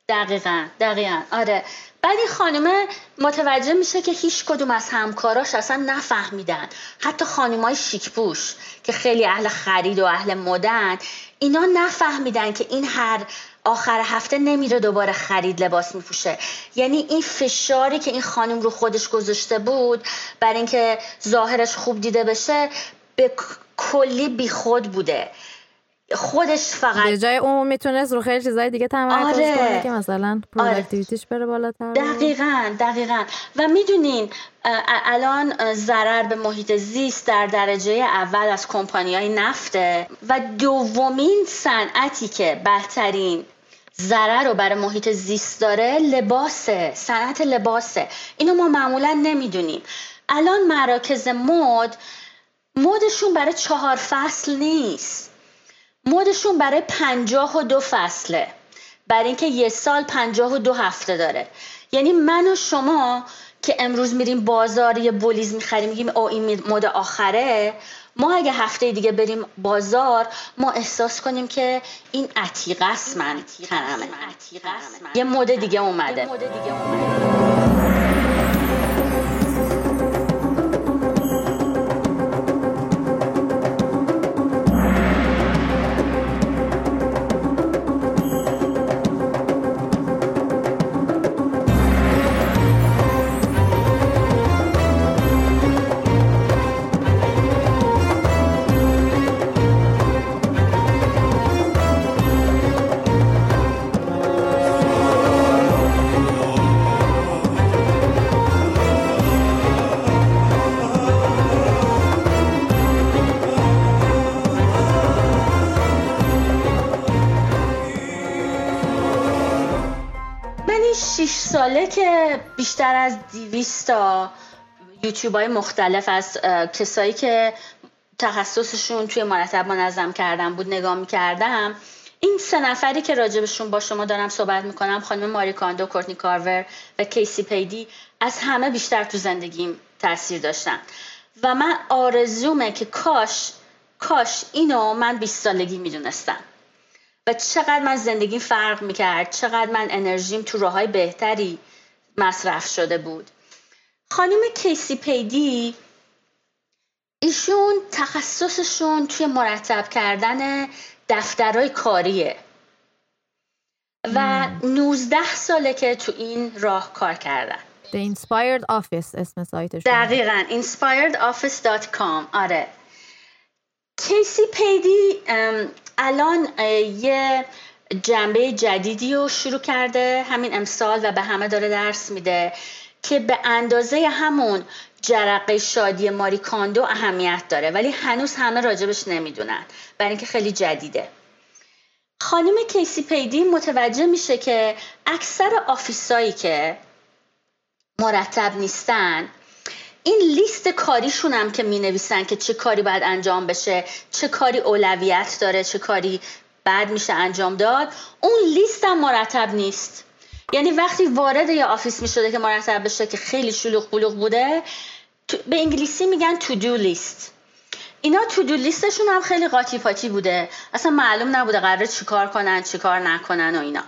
دقیقا دقیقا. آره. بعد این خانمه متوجه میشه که هیچ کدوم از همکاراش اصلا نفهمیدن. حتی خانمای شیکپوش که خیلی اهل خرید و اهل مدن اینا نفهمیدن که این هر آخر هفته نمیره دوباره خرید لباس میپوشه. یعنی این فشاری که این خانم رو خودش گذاشته بود برای اینکه ظاهرش خوب دیده بشه به کلی بیخود بوده. خودش فقط به جای اون می‌تونست رو خیلی چیزای دیگه تمرکز آره. کنه که مثلا productivity ش آره. بره بالاتر. دقیقا دقیقا. و می‌دونین الان ضرر به محیط زیست در درجه اول از کمپانی های نفته و دومین صنعتی که بیشترین ضرر رو برای محیط زیست داره لباسه صنعت لباسه. اینو ما معمولا نمی‌دونیم. الان مراکز مد مدشون برای چهار فصل نیست. مدشون برای پنجاه و دو فصله. برای اینکه یه سال پنجاه و دو هفته داره. یعنی من و شما که امروز میریم بازار یه بولیز می‌خریم میگیم او این مد آخره. ما اگه هفته دیگه بریم بازار ما احساس کنیم که این عتیقه است من تنمه. یه مد دیگه اومده. ساله که بیشتر از دیویستا یوتیوب های مختلف از کسایی که تخصصشون توی مرتب منظم کردن بود نگاه می‌کردم این سه نفری که راجبشون با شما دارم صحبت می‌کنم خانم ماری کاندو، کورتنی کارور و کیسی پیدی از همه بیشتر تو زندگیم تاثیر داشتن. و من آرزومه که کاش کاش اینو من 20 سالگی می‌دونستم. و چقدر من زندگی فرق می‌کرد چقدر من انرژیم تو راه های بهتری مصرف شده بود. خانم کیسی پیدی ایشون تخصصشون توی مرتب کردن دفترهای کاریه. و 19 ساله که تو این راه کار کردن. The Inspired Office اسم سایتشون دقیقا inspiredoffice.com آره. کیسی پیدی الان یه جنبه جدیدی رو شروع کرده همین امسال و به همه داره درس میده که به اندازه همون جرقه شادی ماری کاندو اهمیت داره ولی هنوز همه راجبش نمی‌دونن. برای اینکه خیلی جدیده. خانم کیسی پیدی متوجه میشه که اکثر آفیسایی که مرتب نیستن این لیست کاریشون هم که می نویسن که چه کاری باید انجام بشه چه کاری اولویت داره چه کاری بعد میشه انجام داد اون لیست هم مرتب نیست. یعنی وقتی وارد یه office می شده که مرتب بشه که خیلی شلوغ بلوغ بوده به انگلیسی میگن to-do list اینا to-do list شون هم خیلی قاطی پاتی بوده. اصلا معلوم نبوده قراره چیکار کنن چیکار نکنن و اینا.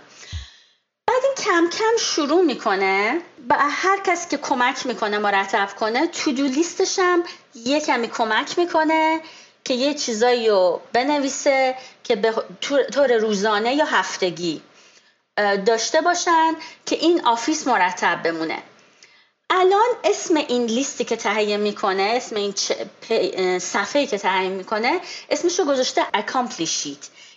بعد این کم کم شروع می‌کنه به هر کس که کمک می‌کنه مرتب کنه to-do list ش هم یه کمی کمک می‌کنه که یه چیزایی رو بنویسه که به طور روزانه یا هفتگی داشته باشن که این office مرتب بمونه. الان اسم این لیستی که تهیه می‌کنه اسم این صفحه که تهیه می‌کنه اسمشو گذاشته accomplish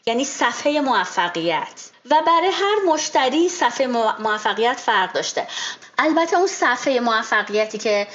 یعنی صفحه موفقیت. و برای هر مشتری صفحه موفقیت فرق داشته. البته اون صفحه موفقیتی که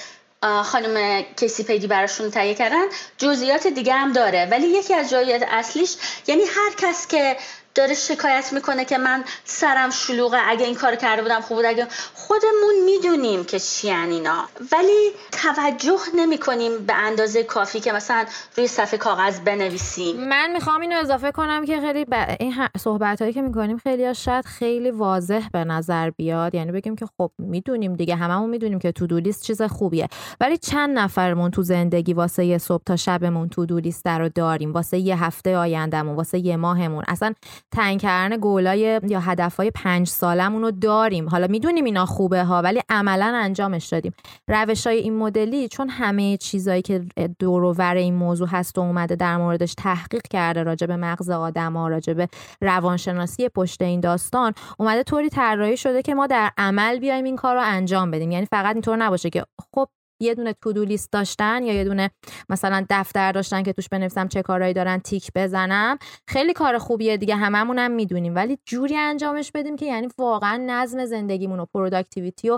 خانم کسی پیدی براشون تهیه کردن جزئیات دیگه هم داره. ولی یکی از جزئیات اصلیش یعنی هر کس که داره شکایت می‌کنه که من سرم شلوغه اگه این کار کرده بودم خوب بود اگه خودمون می‌دونیم که چی اینا. ولی توجه نمی‌کنیم به اندازه کافی که مثلا روی صفحه کاغذ بنویسیم. من می‌خوام اینو اضافه کنم که خیلی ب... این صحبت هایی که می‌کنیم خیلی شاید خیلی واضح به نظر بیاد. یعنی بگیم که خب می‌دونیم دیگه هممون می‌دونیم که تو لیست چیز خوبیه. ولی چند نفرمون تو زندگی واسه یه صبح تا شبمون تو لیست رو داریم؟ واسه یه هفته آیندهمون واسه یه ماهمون؟ اصلا تنگ کردن گولای یا هدفهای پنج سالمون رو داریم. حالا می‌دونیم اینا خوبه ها ولی عملا انجامش دادیم. روش های این مدلی چون همه چیزایی که دور این موضوع هست و اومده در موردش تحقیق کرده راجع به مغز آدم ها راجع به روانشناسی پشت این داستان اومده طوری طراحی شده که ما در عمل بیایم این کار رو انجام بدیم. یعنی فقط اینطور نباشه که خب یه دونه to-do list داشتن یا یه دونه مثلا دفتر داشتن که توش بنویسم چه کارهایی دارن تیک بزنم. خیلی کار خوبیه دیگه هممون هم می‌دونیم. ولی جوری انجامش بدیم که یعنی واقعا نظم زندگیمون و productivity و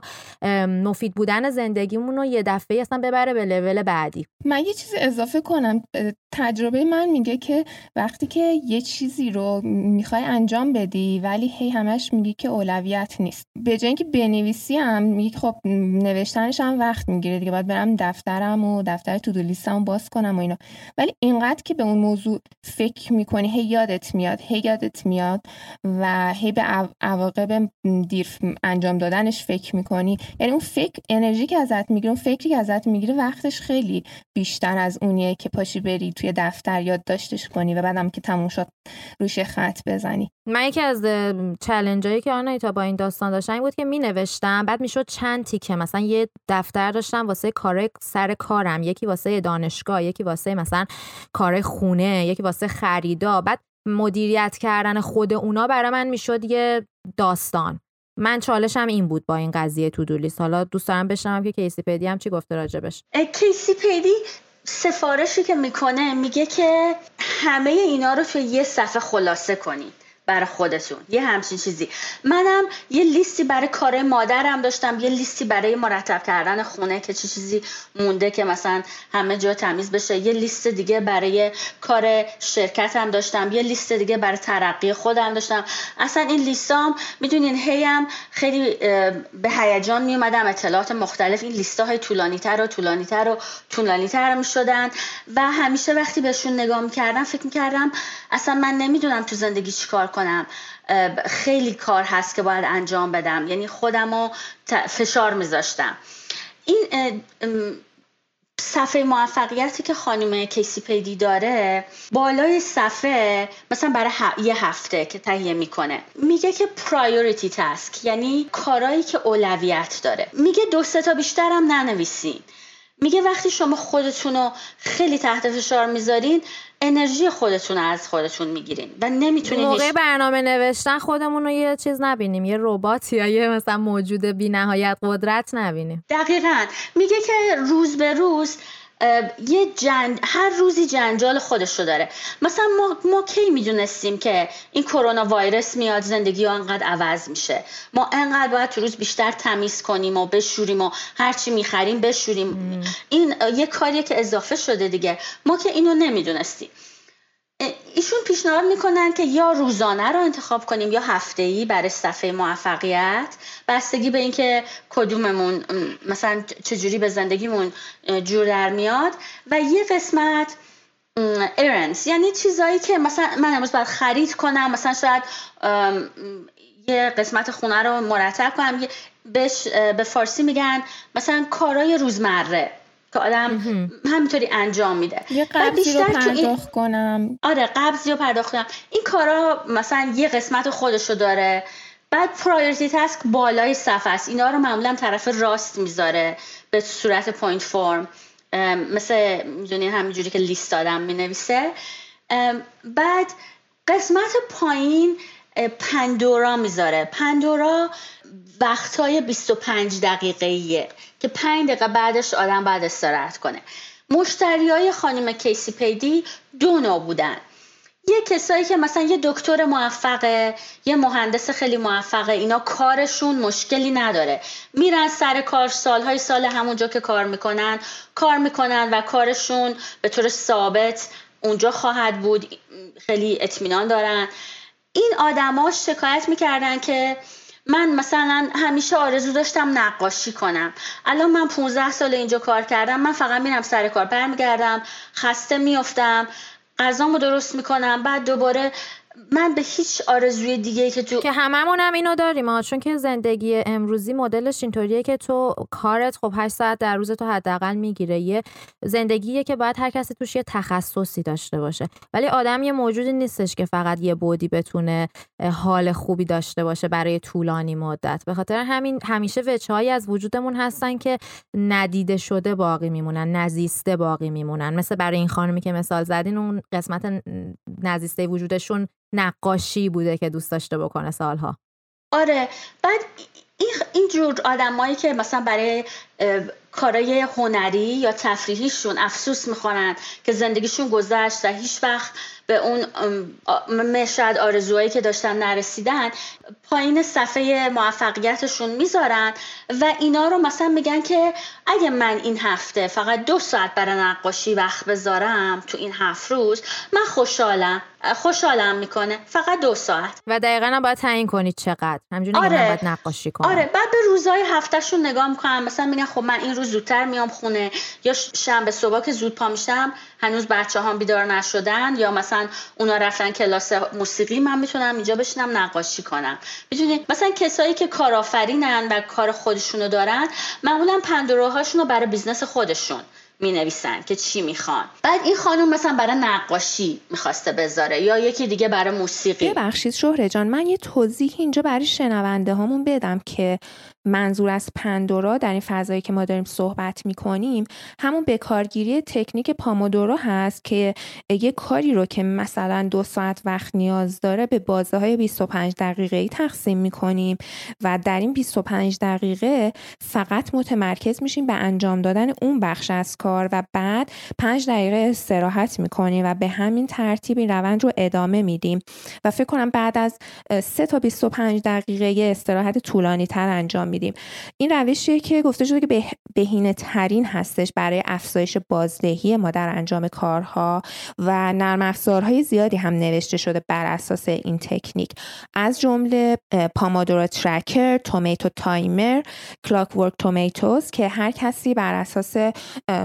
مفید بودن زندگیمون رو یه دفعه اصلا ببره به لول بعدی. من یه چیزی اضافه کنم. تجربه من میگه که وقتی که یه چیزی رو می‌خوای انجام بدی ولی هی همش میگی که اولویت نیست. به جای اینکه بنویسی هم میگی خب نوشتنش هم وقت می‌گیره دیگه. باید برم دفترم و دفتر to-do لیستم باز کنم و اینا. ولی اینقدر که به اون موضوع فکر می‌کنی هی یادت میاد هی یادت میاد و هی به عواقب دیر انجام دادنش فکر می‌کنی. یعنی اون فکر انرژی که ازت می‌گیره اون فکری که ازت می‌گیره وقتش خیلی بیشتر از اونیه که پاشی بری توی دفتر یادداشتش کنی و بعدم که تموم شد روش خط بزنی. من یکی از چلنجایی که آنایتا با این داستان داشتم این بود که می نوشتم بعد می‌شد چند تیکه. مثلا یه دفتر داشتم واسه کار سر کارم. یکی واسه دانشگاه یکی واسه مثلا کار خونه یکی واسه خریدا. بعد مدیریت کردن خود اونا برای من می‌شد یه داستان. من چالشم این بود با این قضیه تو دولیست حالا دوست دارم بشنوم که کیسی پیدی هم چی گفته راجبش. کیسی پیدی؟ سفارشی که می‌کنه میگه که همه اینا رو توی یه صفحه خلاصه کنید. برای خودتون. یه همچین چیزی. منم یه لیستی برای کار مادرم داشتم. یه لیستی برای مرتب کردن خونه که چه چیزی مونده که مثلا همه جا تمیز بشه. یه لیست دیگه برای کار شرکتم داشتم. یه لیست دیگه برای ترقی خودم داشتم. اصلا این لیستام می‌دونین هیم خیلی به هیجان میومدم اطلاعات مختلف این لیستا های طولانی تر و طولانی تر و طولانی تر می‌شدن. و همیشه وقتی بهشون نگاه می‌کردم فکر می‌کردم اصلا من نمی‌دونم تو زندگی چیکار کنم. خیلی کار هست که باید انجام بدم. یعنی خودم رو فشار میذاشتم. این صفحه موفقیتی که خانم کیسی پیدی داره بالای صفحه مثلا برای یه هفته که تهیه می‌کنه میگه که پرایوریتی تاسک یعنی کارایی که اولویت داره. میگه دو سه تا بیشترم ننویسین. میگه وقتی شما خودتون رو خیلی تحت فشار می‌ذارین انرژی خودتون از خودتون می‌گیرین و نمی‌تونین موقع برنامه نوشتن خودمون رو یه چیز نبینیم یه ربات یا یه مثلا موجود بی نهایت قدرت نبینیم. دقیقا. میگه که روز به روز یه جن... هر روزی جنجال خودش رو داره. مثلا ما, ما کی می‌دونستیم که این کرونا وایرس میاد زندگی ها انقدر عوض میشه. ما انقدر باید تو روز بیشتر تمیز کنیم و بشوریم و هرچی می‌خریم بشوریم. این یه کاریه که اضافه شده دیگه. ما که اینو نمی‌دونستیم. ایشون پیشنهاد می‌کنن که یا روزانه رو انتخاب کنیم یا هفته برای صفحه موفقیت. بستگی به اینکه کدوممون مثلا چجوری به زندگیمون جور در میاد. و یه قسمت ایرنس یعنی چیزایی که مثلا من امروز باید خرید کنم. مثلا شاید یه قسمت خونه رو مرتب کنم. بهش به فارسی میگن مثلا کارای روزمره. که آدم همینطوری انجام میده. یه قبضی رو پرداخت کنم. آره قبضی رو پرداخت کنم. این کارا مثلا یه قسمت خودش رو داره. بعد priority task بالای صفحه است. اینا رو معمولا طرف راست می‌ذاره به صورت point form مثل می‌دونین همینجوری که لیست دادم می‌نویسه. بعد قسمت پایین پومودورو می‌ذاره. پومودورو وقتای 25 دقیقه که 5 دقیقه بعدش آدم بعد استراحت کنه. مشتری های خانم کیسی پیدی دو نوع بودن. یه کسایی که مثلا یه دکتر موفقه یه مهندس خیلی موفقه اینا کارشون مشکلی نداره. میرن سر کار سالهای سال همونجا که کار می‌کنن کار می‌کنن و کارشون به طور ثابت اونجا خواهد بود. خیلی اطمینان دارن. این آدما شکایت می‌کردن که من مثلا همیشه آرزو داشتم نقاشی کنم. الان من 15 سال اینجا کار کردم من فقط میرم سر کار برمیگردم خسته میافتم غذامو درست می‌کنم بعد دوباره من به هیچ آرزوی دیگه که تو که هممون هم اینو داریم ها چون که زندگی امروزی مدلش اینطوریه که تو کارت خب 8 ساعت در روز تو حداقل می‌گیره. یه زندگیه که باید هر کسی توش یه تخصصی داشته باشه. ولی آدم یه موجودی نیستش که فقط یه بودی بتونه حال خوبی داشته باشه برای طولانی مدت. به خاطر همین همیشه وجههایی از وجودمون هستن که ندیده شده باقی میمونن نزیسته باقی میمونن. مثل برای این خانمی که مثال زدین اون قسمت نزیسته وجودشون نقاشی بوده که دوست داشته بکنه سالها. آره بعد این اینجور آدمایی که مثلا برای کارای هنری یا تفریحیشون افسوس می‌خورن که زندگیشون گذشت و هیچ وقت به اون مشهد آرزوهایی که داشتن نرسیدن پایین صفحه موفقیتشون می‌ذارن و اینا رو مثلا میگن که اگه من این هفته فقط دو ساعت برای نقاشی وقت بذارم تو این هفت روز من خوشحالم خوشحالم می‌کنه. فقط دو ساعت. و دقیقا هم باید تعیین کنید چقدر. همجوری آره. باید نقاشی کنم. آره. بعد به روزهای هفتهشون نگاه می‌کنم. مثلا میگن خب من این روز زودتر میام خونه یا شنبه صبح که زود پا میشم هنوز بچه هم بیدار نشدن یا مثلا اونا رفتن کلاس موسیقی من می‌تونم اینجا بشینم نقاشی کنم. می‌دونید مثلا کسایی که کارآفرینن و کار خودشونو دارن معمولا پومودوروهاشون رو برای business خودشون می نویسن که چی می‌خوان. بعد این خانم مثلا برای نقاشی می‌خواسته بذاره یا یکی دیگه برای موسیقی. ببخشید شهره جان من یه توضیح اینجا برای شنونده هامون بدم که منظور از پومودورو در این فضایی که ما داریم صحبت می‌کنیم همون به کارگیری تکنیک پامودورو هست که یه کاری رو که مثلا دو ساعت وقت نیاز داره به بازه های 25 دقیقه ای تقسیم می‌کنیم و در این 25 دقیقه فقط متمرکز میشیم به انجام دادن اون بخش از کار و بعد 5 دقیقه استراحت می‌کنیم و به همین ترتیب روند رو ادامه میدیم. و فکر کنم بعد از 3 تا 25 دقیقه استراحت طولانی تر انجام میدیم. این روشیه که گفته شده که بهینه ترین هستش برای افزایش بازدهی ما در انجام کارها و نرم افزارهای زیادی هم نوشته شده بر اساس این تکنیک. از جمله Pomodoro Tracker، Tomato Timer، Clockwork Tomatoes که هر کسی بر اساس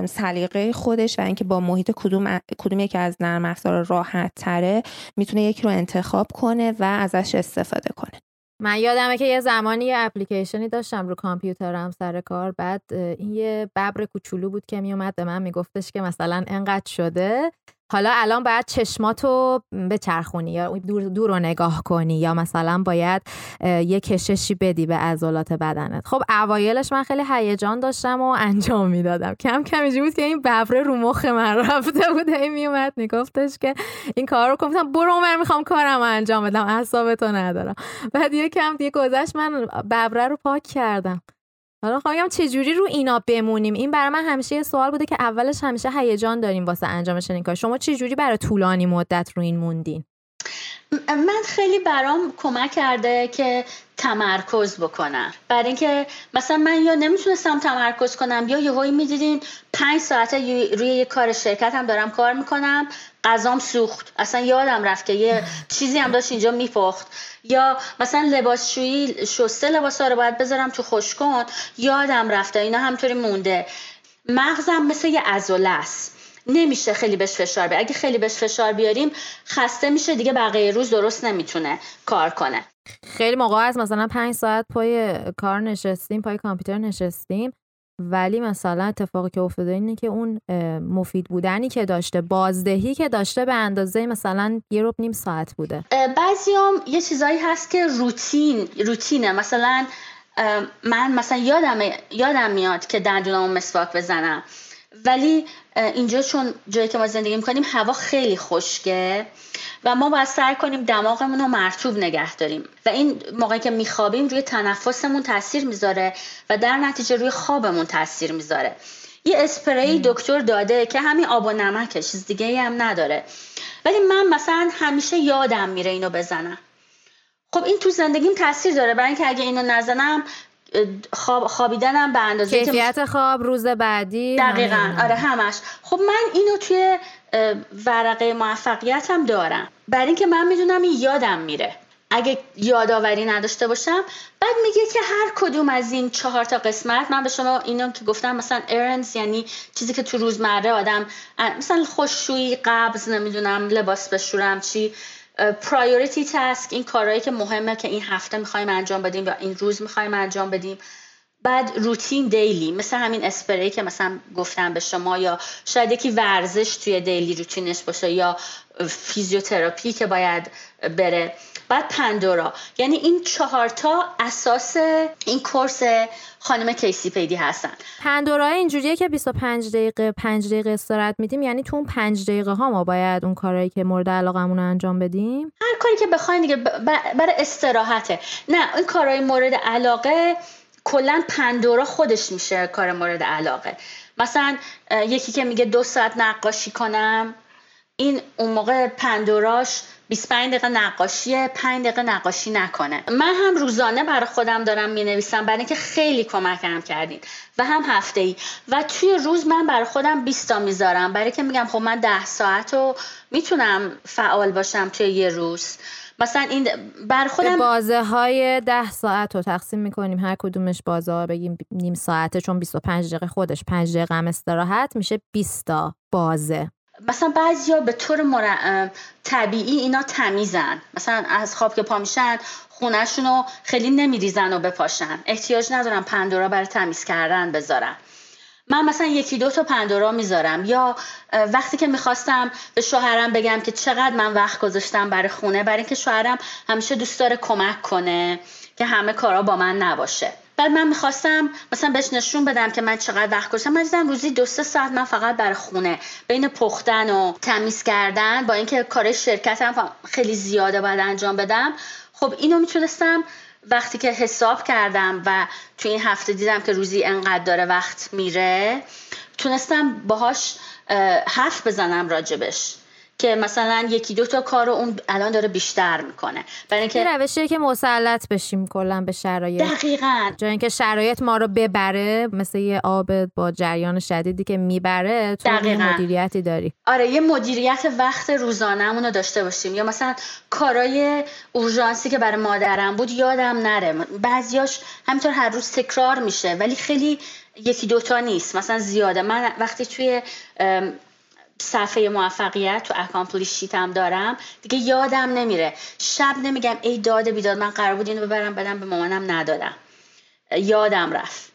سلیقه خودش و اینکه با محیط کدوم کدوم یکی از نرم افزار راحت تره می‌تونه یکی رو انتخاب کنه و ازش استفاده کنه. من یادمه که یه زمانی یه اپلیکیشنی داشتم رو کامپیوترم سر کار. بعد این یه ببر کوچولو بود که میومد به من میگفتش که مثلا انقدر شده. حالا الان باید چشماتو بچرخونی یا دور, دور رو نگاه کنی یا مثلا باید یه کششی بدی به عضلات بدنت. خب اوایلش من خیلی هیجان داشتم و انجام می‌دادم. کم کم اینجوری بود که این ببره رو مخ من رفته بود. این میومد میگفتش که این کار رو گفتم برو من می‌خوام کارم انجام بدم اعصابتو ندارم. بعد یه کم دیگه گذشت من ببره رو پاک کردم. حالا چه جوری رو اینا بمونیم؟ این برای من همیشه یه سوال بوده که اولش همیشه هیجان داریم واسه انجام چنین کار. شما چه جوری برای طولانی مدت رو این موندین؟ من خیلی برام کمک کرده که تمرکز بکنم. برای اینکه مثلا من یا نمی‌تونستم تمرکز کنم یا یهویی می‌دیدین پنج ساعته روی یه کار شرکت هم دارم کار می‌کنم غذام سوخت. اصلا یادم رفت که یه چیزی هم داشت اینجا میپخت. یا مثلا لباسشویی شسته لباسا رو باید بذارم تو خوشکن یادم رفته اینا همطوری مونده. مغزم مثل یه عضله است. نمیشه خیلی بهش فشار بیاریم اگه خیلی بهش فشار بیاریم خسته میشه دیگه بقیه روز درست نمی‌تونه کار کنه. خیلی موقع از مثلا پنج ساعت پای کار نشستیم پای کامپیوتر نشستیم. ولی مثلا اتفاقی که افتاده اینه که اون مفید بودنی که داشته بازدهی که داشته به اندازه مثلا یه روب نیم ساعت بوده. بعضیام یه چیزایی هست که روتین روتینه. مثلا من مثلا یادم یادم میاد که دندونامو مسواک بزنم. ولی اینجا چون جایی که ما زندگی می‌کنیم هوا خیلی خشکه و ما باید سعی کنیم دماغمون رو مرتوب نگه داریم. و این موقعی که میخوابیم روی تنفسمون تاثیر می‌ذاره و در نتیجه روی خوابمون تاثیر می‌ذاره. یه اسپری دکتر داده که همین آب و نمکه چیز دیگه ای هم نداره. ولی من مثلا همیشه یادم میره اینو بزنم. خب این تو زندگیم تاثیر داره. برای اینکه اگه اینو نزنم خواب خوابیدنم به اندازه کیفیت خواب روز بعدی دقیقا. آره همش. خب من اینو توی ورقه موفقیتم دارم. برای اینکه من می‌دونم این یادم میره. اگه یادآوری نداشته باشم بعد میگه که هر کدوم از این چهار تا قسمت من به شما اینو که گفتم مثلا errands یعنی چیزی که تو روزمره آدم مثلا خشکشویی قبض نمی‌دونم لباس بشورم چی priority task این کارهایی که مهمه که این هفته می‌خوایم انجام بدیم یا این روز می‌خوایم انجام بدیم. بعد روتین daily مثل همین اسپری که مثلا گفتم به شما یا شاید یکی ورزش توی daily routine ش باشه یا فیزیوتراپی که باید بره. بعد پندورا. یعنی این چهارتا اساس این کورس خانم کیسی پیدی هستن. پندورا اینجوریه که 25 دقیقه 5 دقیقه استراحت میدیم. یعنی تو اون 5 دقیقه ها ما باید اون کارهایی که مورد علاقمون انجام بدیم. هر کاری که بخواین دیگه برای استراحته. نه این کارهای مورد علاقه کلا پندورا خودش میشه کار مورد علاقه. مثلا یکی که میگه دو ساعت نقاشی کنم این اون موقع پندوراش 25 دقیقه نقاشی 5 دقیقه نقاشی نکنه. من هم روزانه برای خودم دارم می نویسم برای اینکه خیلی کمکم کردین. و هم هفته ای و توی روز من برای خودم 20 تا می‌ذارم. برای که میگم خب من 10 ساعت رو می‌تونم فعال باشم توی یه روز. مثلا این بر خودم بازه های ده ساعت رو تقسیم می‌کنیم هر کدومش بازه ها بگیم نیم ساعته چون 25 دقیقه خودش 5 دقیقه هم استراحت میشه 20 تا بازه. مثلا بعضیا به طور طبیعی اینا تمیزن. مثلا از خواب که پا میشن خونهشون رو خیلی نمیریزن و بپاشن. احتیاج ندارم پندورا برای تمیز کردن بذارم من مثلا یکی دو تا پندورا می‌ذارم. یا وقتی که می‌خواستم به شوهرم بگم که چقدر من وقت گذاشتم برای خونه برای اینکه شوهرم همیشه دوست داره کمک کنه که همه کارا با من نباشه. بعد من می‌خواستم مثلا بهش نشون بدم که من چقدر وقت گذاشتم. من دیدم روزی دو سه ساعت من فقط برای خونه بین پختن و تمیز کردن با اینکه کار شرکتم خیلی زیاده باید انجام بدم. خب اینو می‌تونستم وقتی که حساب کردم و تو این هفته دیدم که روزی انقدر داره وقت میره تونستم باهاش حرف بزنم راجبش. که مثلا یکی دو تا کار رو اون الان داره بیشتر می‌کنه. برای اینکه روشیه که مسلط بشیم کلا به شرایط. دقیقاً. جای اینکه شرایط ما رو ببره مثل یه آب با جریان شدیدی که می‌بره تو دقیقاً. مدیریتی داری. آره یه مدیریت وقت روزانه‌مون رو داشته باشیم. یا مثلا کارای اورژانسی که برای مادرم بود یادم نره. بعضیاش همینطور هر روز تکرار میشه ولی خیلی یکی دوتا نیست. مثلا زیاده. من وقتی توی صفحه موفقیت تو accomplish sheet م دارم. دیگه یادم نمیره. شب نمیگم ای داده بیداد من قرار بود اینو ببرم بدم به مامانم ندادم. یادم رفت.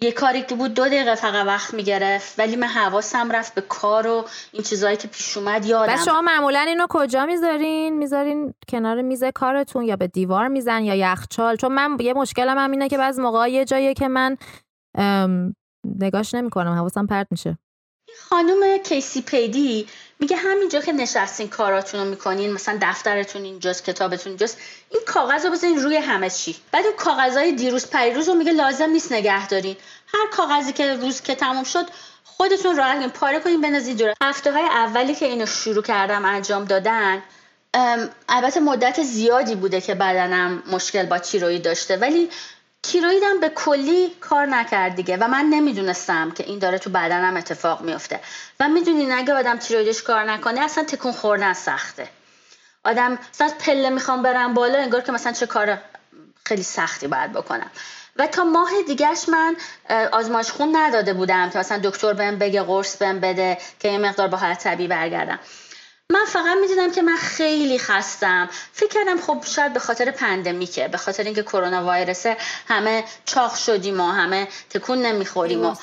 یه کاری که بود دو دقیقه فقط وقت می‌گرفت ولی من حواسم رفت به کار و این چیزهایی که پیش اومد. یادم و شما معمولا اینو کجا می‌ذارین؟ می‌ذارین کنار میز کارتون یا به دیوار میزن یا یخچال؟ چون من یه مشکلم هم اینه که بعض موقع یه جاییه که من نگاش نمی‌کنم حواسم پرت میشه. خانم کیسی پیدی میگه همینجا که نشستین کاراتون رو می‌کنین مثلا دفترتون اینجاست کتابتون اینجاست این کاغذ رو بزنین روی همه چی. بعد اون کاغذهای دیروز پریروز رو میگه لازم نیست نگه دارین هر کاغذی که روز که تموم شد خودتون راحت پاره کنین بنازین دور هفته های اولی که اینو شروع کردم انجام دادن البته مدت زیادی بوده که بدنم مشکل با تیروید داشته ولی تیرویدم به کلی کار نکرد دیگه و من نمی‌دونستم که این داره تو بدنم اتفاق میفته و می‌دونین اگه آدم تیرویدش کار نکنه اصلا تکون خوردن سخته. آدم مثلا پله می‌خوام برم بالا انگار که مثلا چه کار خیلی سختی باید بکنم. و تا ماه دیگهش من آزمایش خون نداده بودم که مثلا دکتر بهم بگه قرص بهم بده که یه مقدار با حالت طبیعی برگردم. من فقط می‌دونم که من خیلی خستم. فکر کردم خب شاید به خاطر پندمیکه به خاطر اینکه کرونا وایرسه همه چاق شدیم و همه تکون نمی‌خوریم و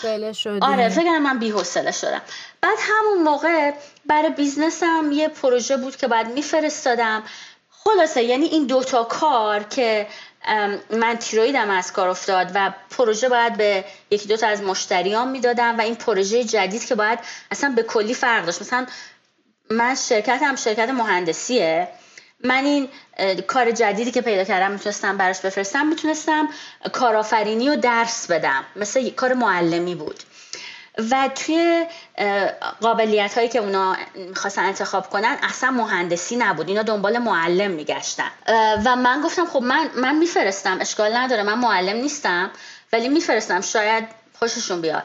آره فکر کردم من بی‌حوصله شدم. بعد همون موقع برای بیزنسم یه پروژه بود که بعد میفرستادم. خلاصه یعنی این دوتا کار که من تیرویدم از کار افتاد و پروژه باید به یکی دوتا از مشتریان می‌دادم و این پروژه جدید که باید اصلا به کلی فرق داشت. مثلا من شرکتم شرکت مهندسیه. من این کار جدیدی که پیدا کردم می‌تونستم براش بفرستم می‌تونستم کارآفرینی و درس بدم. مثل کار معلمی بود. و توی قابلیت هایی که اونا می‌خواستن انتخاب کنن اصلا مهندسی نبود. اینا دنبال معلم میگشتن. و من گفتم خب من من میفرستم. اشکال نداره من معلم نیستم ولی میفرستم. شاید خوششون بیاد.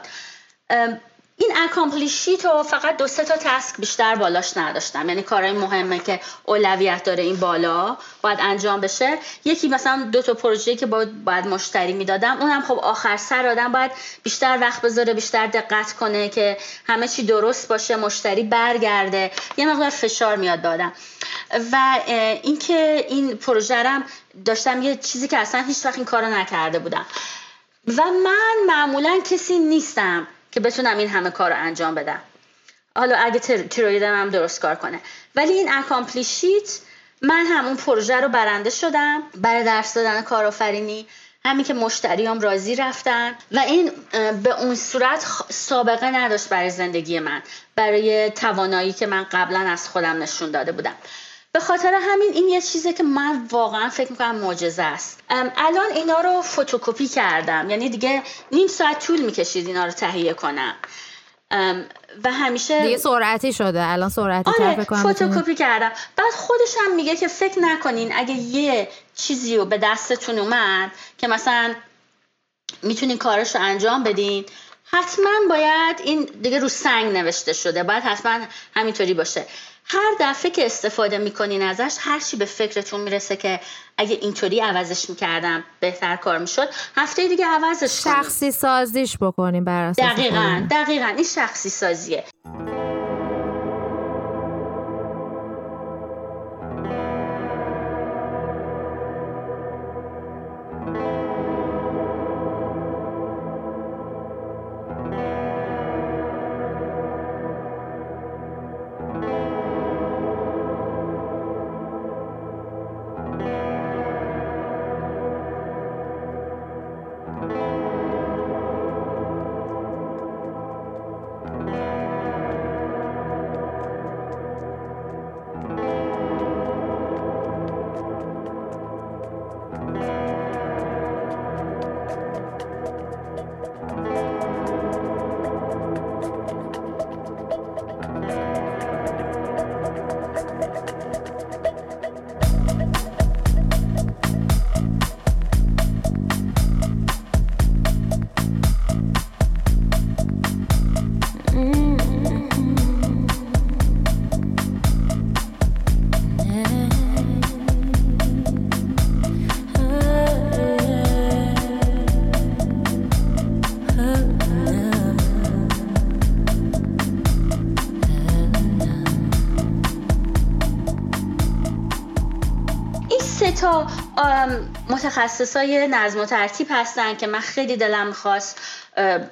این accomplish sheet رو فقط دو سه تا task بیشتر بالاش نداشتم. یعنی کارهای مهمه که اولویت داره این بالا باید انجام بشه. یکی مثلا دو تا پروژه که باید, باید مشتری می‌دادم. اونم خب آخر سر آدم باید بیشتر وقت بذاره بیشتر دقت کنه که همه چی درست باشه مشتری برگرده. یه مقدار فشار میاد دادم و اینکه این پروژه رم داشتم یه چیزی که اصلا هیچ وقت این کارو نکرده بودم. و من معمولا کسی نیستم. که بتونم این همه کار رو انجام بدم. حالا اگه تیروئیدم هم درست کار کنه. ولی این accomplish sheet من همون پروژه رو برنده شدم. برای درس دادن کارآفرینی. همین که مشتریام راضی رفتن. و این به اون صورت سابقه نداشت برای زندگی من. برای توانایی که من قبلا از خودم نشون داده بودم. به خاطر همین این یه چیزه که من واقعا فکر می‌کنم معجزه است. الان اینا رو فتوکپی کردم. یعنی دیگه نیم ساعت طول می‌کشید اینا رو تهیه کنم. و همیشه دیگه سرعتی شده. الان سرعتی آره فتوکپی کردم. بعد خودش هم میگه که فکر نکنین اگه یه چیزی رو به دستتون اومد که مثلا می‌تونین کارش رو انجام بدین حتما باید این دیگه رو سنگ نوشته شده. باید حتما همینطوری باشه. هر دفعه که استفاده می‌کنین ازش هر چی به فکرتون می‌رسه که اگه اینطوری عوضش می‌کردم بهتر کار می‌شد هفته دیگه عوضش کنیم شخصی سازیش بکنیم بر دقیقا دقیقا. این شخصی سازیه. متخصص های نظم و ترتیب هستن که من خیلی دلم خواست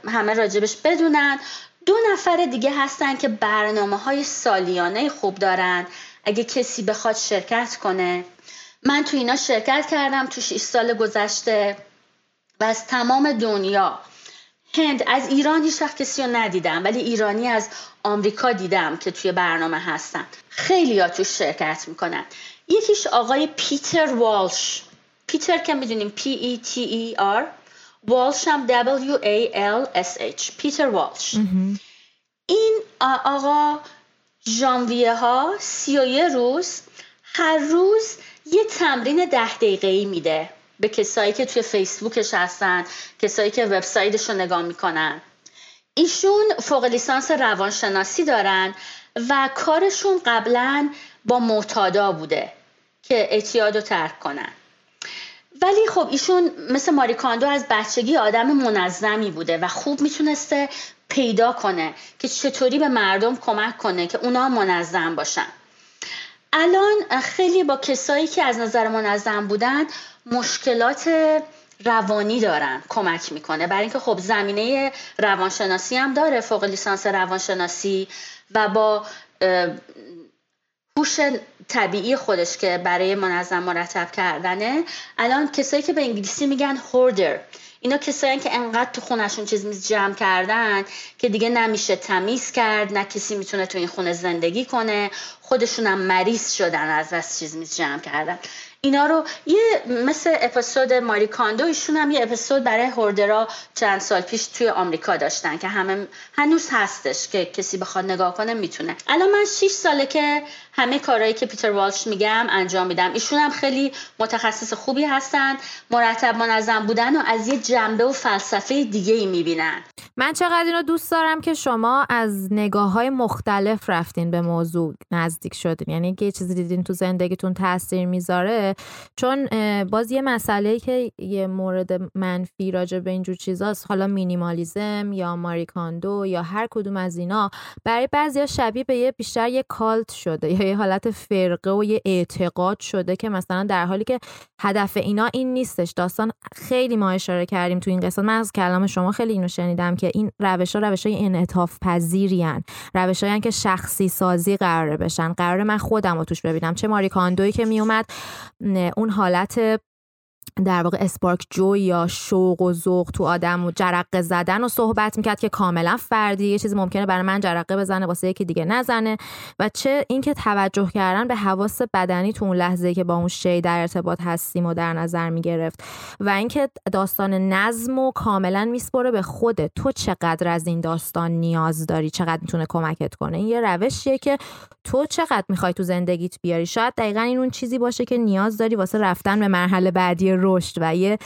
همه راجبش بدونن. دو نفر دیگه هستن که برنامه های سالیانه خوب دارن. اگه کسی بخواد شرکت کنه. من تو اینا شرکت کردم تو 6 سال گذشته و از تمام دنیا. هند از ایران هیچ وقت کسی رو ندیدم ولی ایرانی از آمریکا دیدم که توی برنامه هستن. خیلی ها توش شرکت می‌کنن. یکیش آقای پیتر والش. پیتر که می‌دونیم P E T E R والش هم W A L S H پیتر والش این آقا ژانویه ها سی روز هر روز یه تمرین ده دقیقه ای میده به کسایی که توی فیسبوکش هستن کسایی که وبسایتش رو نگاه می‌کنن ایشون فوق لیسانس روانشناسی دارن و کارشون قبلا با معتادا بوده که اعتیاد رو ترک کنن ولی خب ایشون مثل ماریکاندو از بچگی آدم منظمی بوده و خوب می‌تونسته پیدا کنه که چطوری به مردم کمک کنه که اونا منظم باشن. الان خیلی با کسایی که از نظر منظم بودن مشکلات روانی دارن کمک می‌کنه. برای اینکه خب زمینه روانشناسی هم داره فوق لیسانس روانشناسی و با هوش طبیعی خودش که برای منظم مرتب کردنه. الان کسایی که به انگلیسی میگن هوردر اینا کسایی که انقدر تو خونشون چیز میز جمع کردن که دیگه نمیشه تمیز کرد نه کسی می‌تونه تو این خونه زندگی کنه. خودشونم مریض شدن از بس چیز میز جمع کردن. اینا رو یه مثل اپیزود ماری کاندو ایشون هم یه اپیزود برای هوردرا چند سال پیش توی آمریکا داشتن که همه هنوز هستش که کسی بخواد نگاه کنه می‌تونه. الان من 6 ساله که همه کارهایی که پیتر والش میگم انجام میدم. ایشون هم خیلی متخصص خوبی هستن مرتب منظم بودن و از یه جنبه و فلسفه دیگه ای می‌بینن. من چقدر اینو دوست دارم که شما از نگاه های مختلف رفتین به موضوع نزدیک شدین. یعنی یه چیزی دیدین تو زندگیتون تاثیر می‌ذاره. چون باز یه مسئله که یه مورد منفی راجع به اینجور چیزاست. حالا مینیمالیزم یا ماریکاندو یا هر کدوم از اینا برای بعضیا شبیه به یه بیشتر یه کالت شده. یه حالت فرقه و یه اعتقاد شده که مثلا در حالی که هدف اینا این نیستش. داستان خیلی ما اشاره کردیم تو این قصه. من از کلام شما خیلی اینو شنیدم که این روش ها روش های انعطاف پذیرین روش که شخصی سازی قراره بشن. قراره من خودم رو توش ببینم. چه ماری کاندوی که میومد اون حالت در واقع اسپارک جو یا شوق و ذوق تو آدم و جرقه زدن و صحبت می‌کرد که کاملا فردی. یه چیزی ممکنه برای من جرقه بزنه واسه یکی دیگه نزنه. و چه اینکه توجه کردن به حواس بدنی تو اون لحظه که با اون شی در ارتباط هستیم و در نظر می‌گرفت. و اینکه داستان نظم و کاملا میسپره به خودت تو چقدر از این داستان نیاز داری؟ چقدر می‌تونه کمکت کنه؟ این یه روشیه که تو چقدر می‌خوای تو زندگیت بیاری؟ شاید دقیقا این اون چیزی باشه که نیاز داری واسه رفتن به مرحله بعدی رشد و یه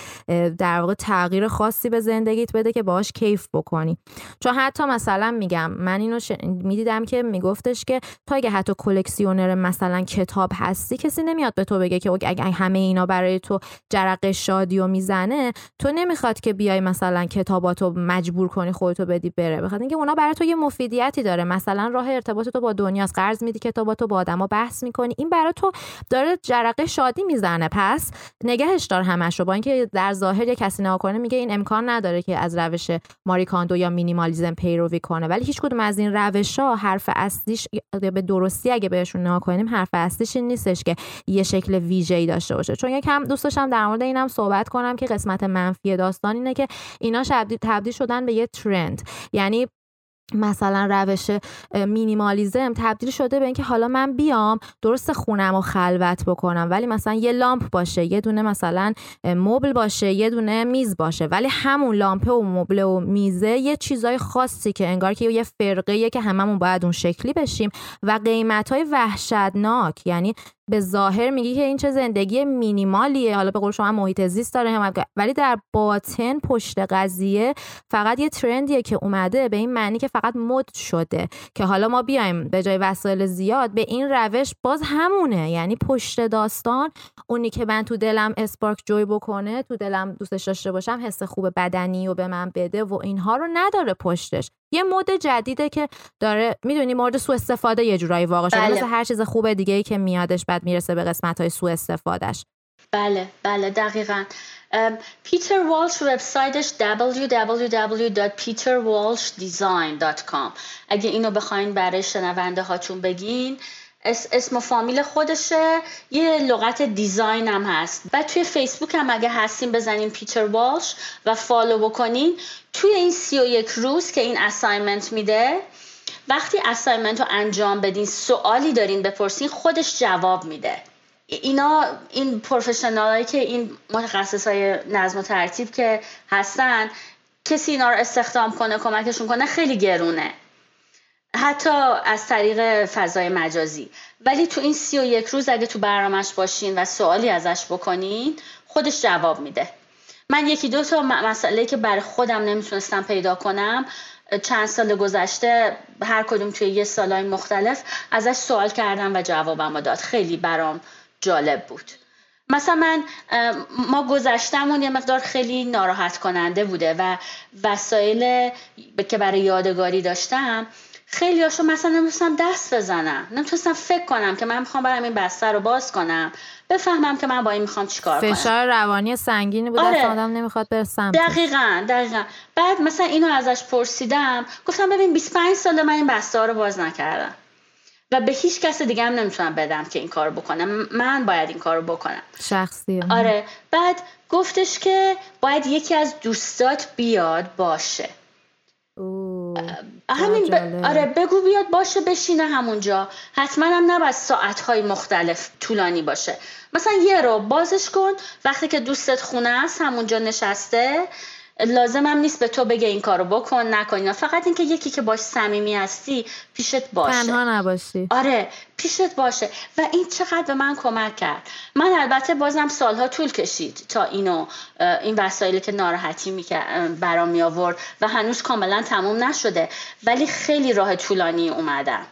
در واقع تغییر خاصی به زندگیت بده که باهاش کیف بکنی. چون حتی مثلا میگم من اینو ش... می‌دیدم که میگفتش که تا اگه حتی کلکسیونر مثلا کتاب هستی کسی نمیاد به تو بگه که اگه همه اینا برای تو جرقه شادی و می‌زنه تو نمی‌خواد که بیای مثلا کتاباتو مجبور کنی خودتو بدی بره. بخاطر اینکه اونا برای تو یه مفیدیتی داره. مثلا راه ارتباط تو با دنیاست. قرض میدی کتاباتو با آدما بحث می‌کنی. این برای تو داره جرقه شادی می‌زنه. پس نگهش دار. همش رو با اینکه در ظاهر یه کسی نگاه کنه میگه این امکان نداره که از روش ماری کاندو یا مینیمالیزم پیروی کنه. ولی هیچ کدوم از این روش ها حرف اصلیش به درستی اگه بهشون نگاه کنیم حرف اصلیش این نیستش که یه شکل ویژه‌ای داشته باشه. چون یکم دوست داشتم در مورد اینم صحبت کنم که قسمت منفی داستان اینه که اینا تبدیل شدن به یه ترند یعنی مثلا روش مینیمالیزم تبدیل شده به اینکه حالا من بیام درست خونم و خلوت بکنم. ولی مثلا یه لامپ باشه یه دونه مثلا مبل باشه یه دونه میز باشه. ولی همون لامپ و مبل و میزه یه چیزای خاصی که انگار که یه فرقه که هممون باید اون شکلی بشیم و قیمت های وحشتناک یعنی به ظاهر میگی که این چه زندگی مینیمالیه. حالا به قول شما محیط زیست داره ولی در باطن پشت قضیه فقط یه ترندیه که اومده به این معنی که فقط مد شده. که حالا ما بیایم به جای وسایل زیاد به این روش باز همونه. یعنی پشت داستان اونی که من تو دلم اسپارک جوی بکنه تو دلم دوستش داشته باشم حس خوب بدنی و به من بده و اینها رو نداره پشتش. یه مود جدیده که داره می‌دونی مورد سوء استفاده یه جورایی واقع شده. بله. مثل هر چیز خوب دیگه ای که میادش بعد می‌رسه به قسمت های سوء استفادهش بله بله دقیقا. Peter Walsh وبسایتش www.peterwalshdesign.com اگه اینو بخواین برای شنونده هاتون بگین اسم و فامیل خودشه. یه لغت design هم هست. و توی فیسبوک هم اگه هستین بزنین Peter Walsh و follow بکنین. توی این سی و یک روز که این assignment میده وقتی assignment رو انجام بدین سوالی دارین بپرسین خودش جواب میده. اینا این پروفشنال که این متخصص های نظم و ترتیب که هستن کسی اینا رو استخدام کنه کمکشون کنه خیلی گرونه. حتی از طریق فضای مجازی. ولی تو این سی و یک روز اگه تو برنامهش باشین و سوالی ازش بکنین خودش جواب میده. من یکی دو تا مسئله که برای خودم نمی‌تونستم پیدا کنم چند سال گذشته هر کدوم توی یه سالهای مختلف ازش سوال کردم و جوابم داد. خیلی برام جالب بود. مثلا من ما گذشتمون یه مقدار خیلی ناراحت کننده بوده و وسایل که برای یادگاری داشتم خیلی هاشو مثلا نمی‌تونستم دست بزنم. نمی‌تونستم فکر کنم که من می‌خوام برم این بستر رو باز کنم. بفهمم که من با این می‌خوام چیکار کنم. فشار روانی سنگینی بود. آره. آدم نمی‌خواد بره دقیقا دقیقا. بعد مثلا اینو ازش پرسیدم. گفتم ببین 25 سال من این بسته رو باز نکردم. و به هیچ کس دیگه هم نمی‌تونم بدم که این کار بکنم. من باید این کار بکنم. شخصی. آره. بعد گفتش که باید یکی از دوستات بیاد باشه. اوه. همین آره بگو بیاد باشه بشینه همونجا. حتما هم نباید ساعتهای مختلف طولانی باشه. مثلا یه رو بازش کن. وقتی که دوستت خونه است همونجا نشسته. لازم هم نیست به تو بگه این کارو بکن نکن فقط اینکه یکی که باش صمیمی هستی پیشت باشه. تنها نباشی. آره پیشت باشه. و این چقدر به من کمک کرد. من البته بازم سالها طول کشید تا اینو این وسایلی که ناراحتی برام می آورد و هنوز کاملا تموم نشده. ولی خیلی راه طولانی اومدم.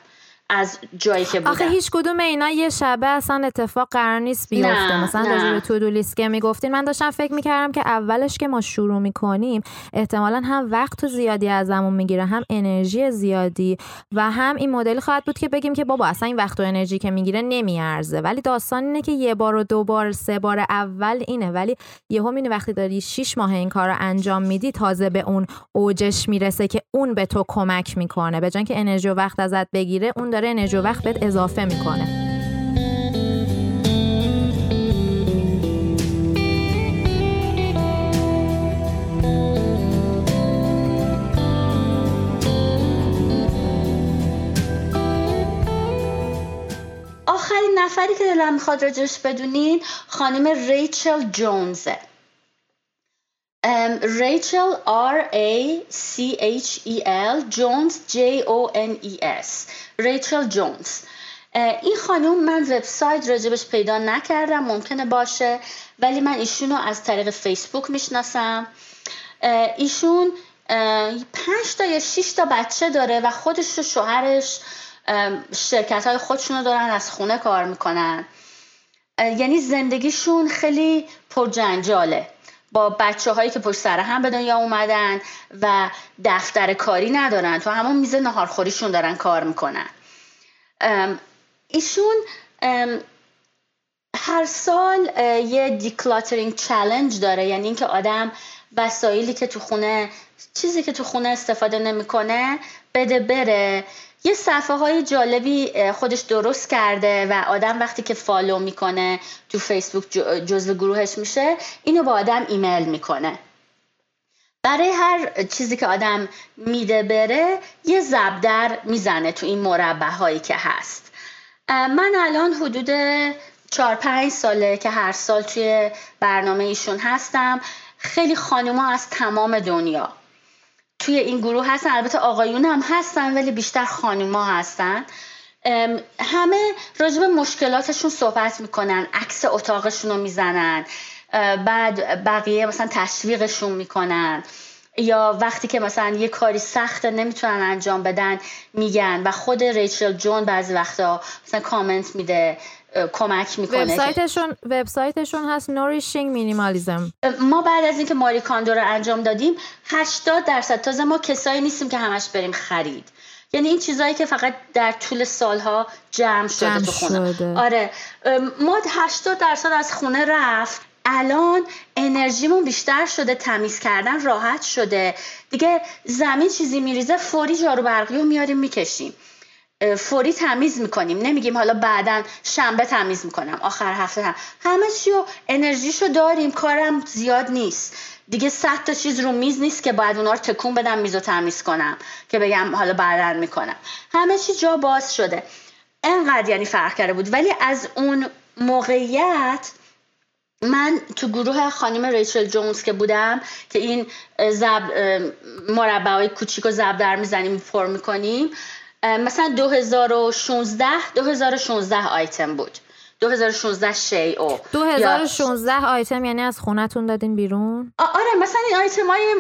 از جایی که بودم. آخه هیچ کدوم اینا یه شبه اصلا اتفاق قرار نیست بیفته. مثلا راجع تو دو لیست که می‌گفتین من داشتم فکر می‌کردم که اولش که ما شروع می‌کنیم احتمالا هم وقت زیادی ازمون می‌گیره هم انرژی زیادی و هم این مدل خواهد بود که بگیم که بابا اصلا این وقت و انرژی که می‌گیره نمیارزه. ولی داستان اینه که یه بار و دو بار سه بار اول اینه. ولی یهو می‌بینی وقتی داری شیش ماه این کار رو انجام میدی تازه به اون اوجش می‌رسه که اون به تو کمک می‌کنه. به که انرژی و وقت ازت بگیره اون داره انرژی و وقت بهت اضافه می‌کنه. آخرین نفری که دلم می‌خواد راجش بدونین خانم ریچل جونزه. ریچل R A C H E L جونز J O N E S. ریچل جونز این خانوم من وبسایت راجبش پیدا نکردم ممکنه باشه ولی من ایشونو از طریق فیسبوک می‌شناسم. ایشون پنج تا یا شیش تا بچه داره و خودش و شوهرش شرکت های خودشونو دارن از خونه کار می‌کنن. یعنی زندگیشون خیلی پرجنجاله. با بچه هایی که پشت سر هم به دنیا اومدن و دفتر کاری ندارن. تو همون میز نهارخوریشون دارن کار می‌کنن. ایشون هر سال یه دیکلاترینگ چلنج داره. یعنی اینکه آدم وسایلی که تو خونه چیزی که تو خونه استفاده نمی‌کنه بده بره. یه صفحه های جالبی خودش درست کرده و آدم وقتی که فالو می‌کنه تو فیسبوک جزو گروهش میشه اینو با آدم ایمیل می‌کنه. برای هر چیزی که آدم میده بره یه زبدر می‌زنه تو این مربع هایی که هست. من الان حدود چهار پنج ساله که هر سال توی برنامه ایشون هستم. خیلی خانوما از تمام دنیا توی این گروه هستن. البته آقایون هم هستن ولی بیشتر خانوما هستن. همه راجب مشکلاتشون صحبت می‌کنن عکس اتاقشون رو می‌زنن بعد بقیه مثلا تشویقشون می‌کنن. یا وقتی که مثلا یه کاری سخته نمی‌تونن انجام بدن میگن. و خود ریچل جون بعضی وقتا مثلا کامنت میده. کمک می‌کنه وبسایتشون وبسایتشون هست نوریشینگ مینیمالیزم ما بعد از اینکه ماری کاندو رو انجام دادیم 80 درصد تازه ما کسایی نیستیم که همش بریم خرید. یعنی این چیزهایی که فقط در طول سالها جمع شده جمع تو خونه. شده. آره. ما 80 درصد از خونه رفت. الان انرژیمون بیشتر شده تمیز کردن راحت شده. دیگه زمین چیزی میریزه فوری جارو برقی رو میاریم می‌کشیم. فوری تمیز می‌کنیم. نمیگیم حالا بعدا شنبه تمیز می‌کنم آخر هفته هم. همه چی و انرژیشو داریم. کارم زیاد نیست. دیگه صد تا چیز رو میز نیست که باید اونا رو تکون بدم میز رو تمیز کنم که بگم حالا بعدا می‌کنم. همه چی جا باز شده. انقدر یعنی فرق کرده بود. ولی از اون موقعیت من تو گروه خانم ریچل جونز که بودم که این زب مربع های کوچیک و زب در می‌زنیم پر می‌کنیم مثلا 2016 2016 آیتم بود. 2016 شیء 2016 آیتم یعنی از خونتون دادین بیرون؟ آره مثلا این آیتم های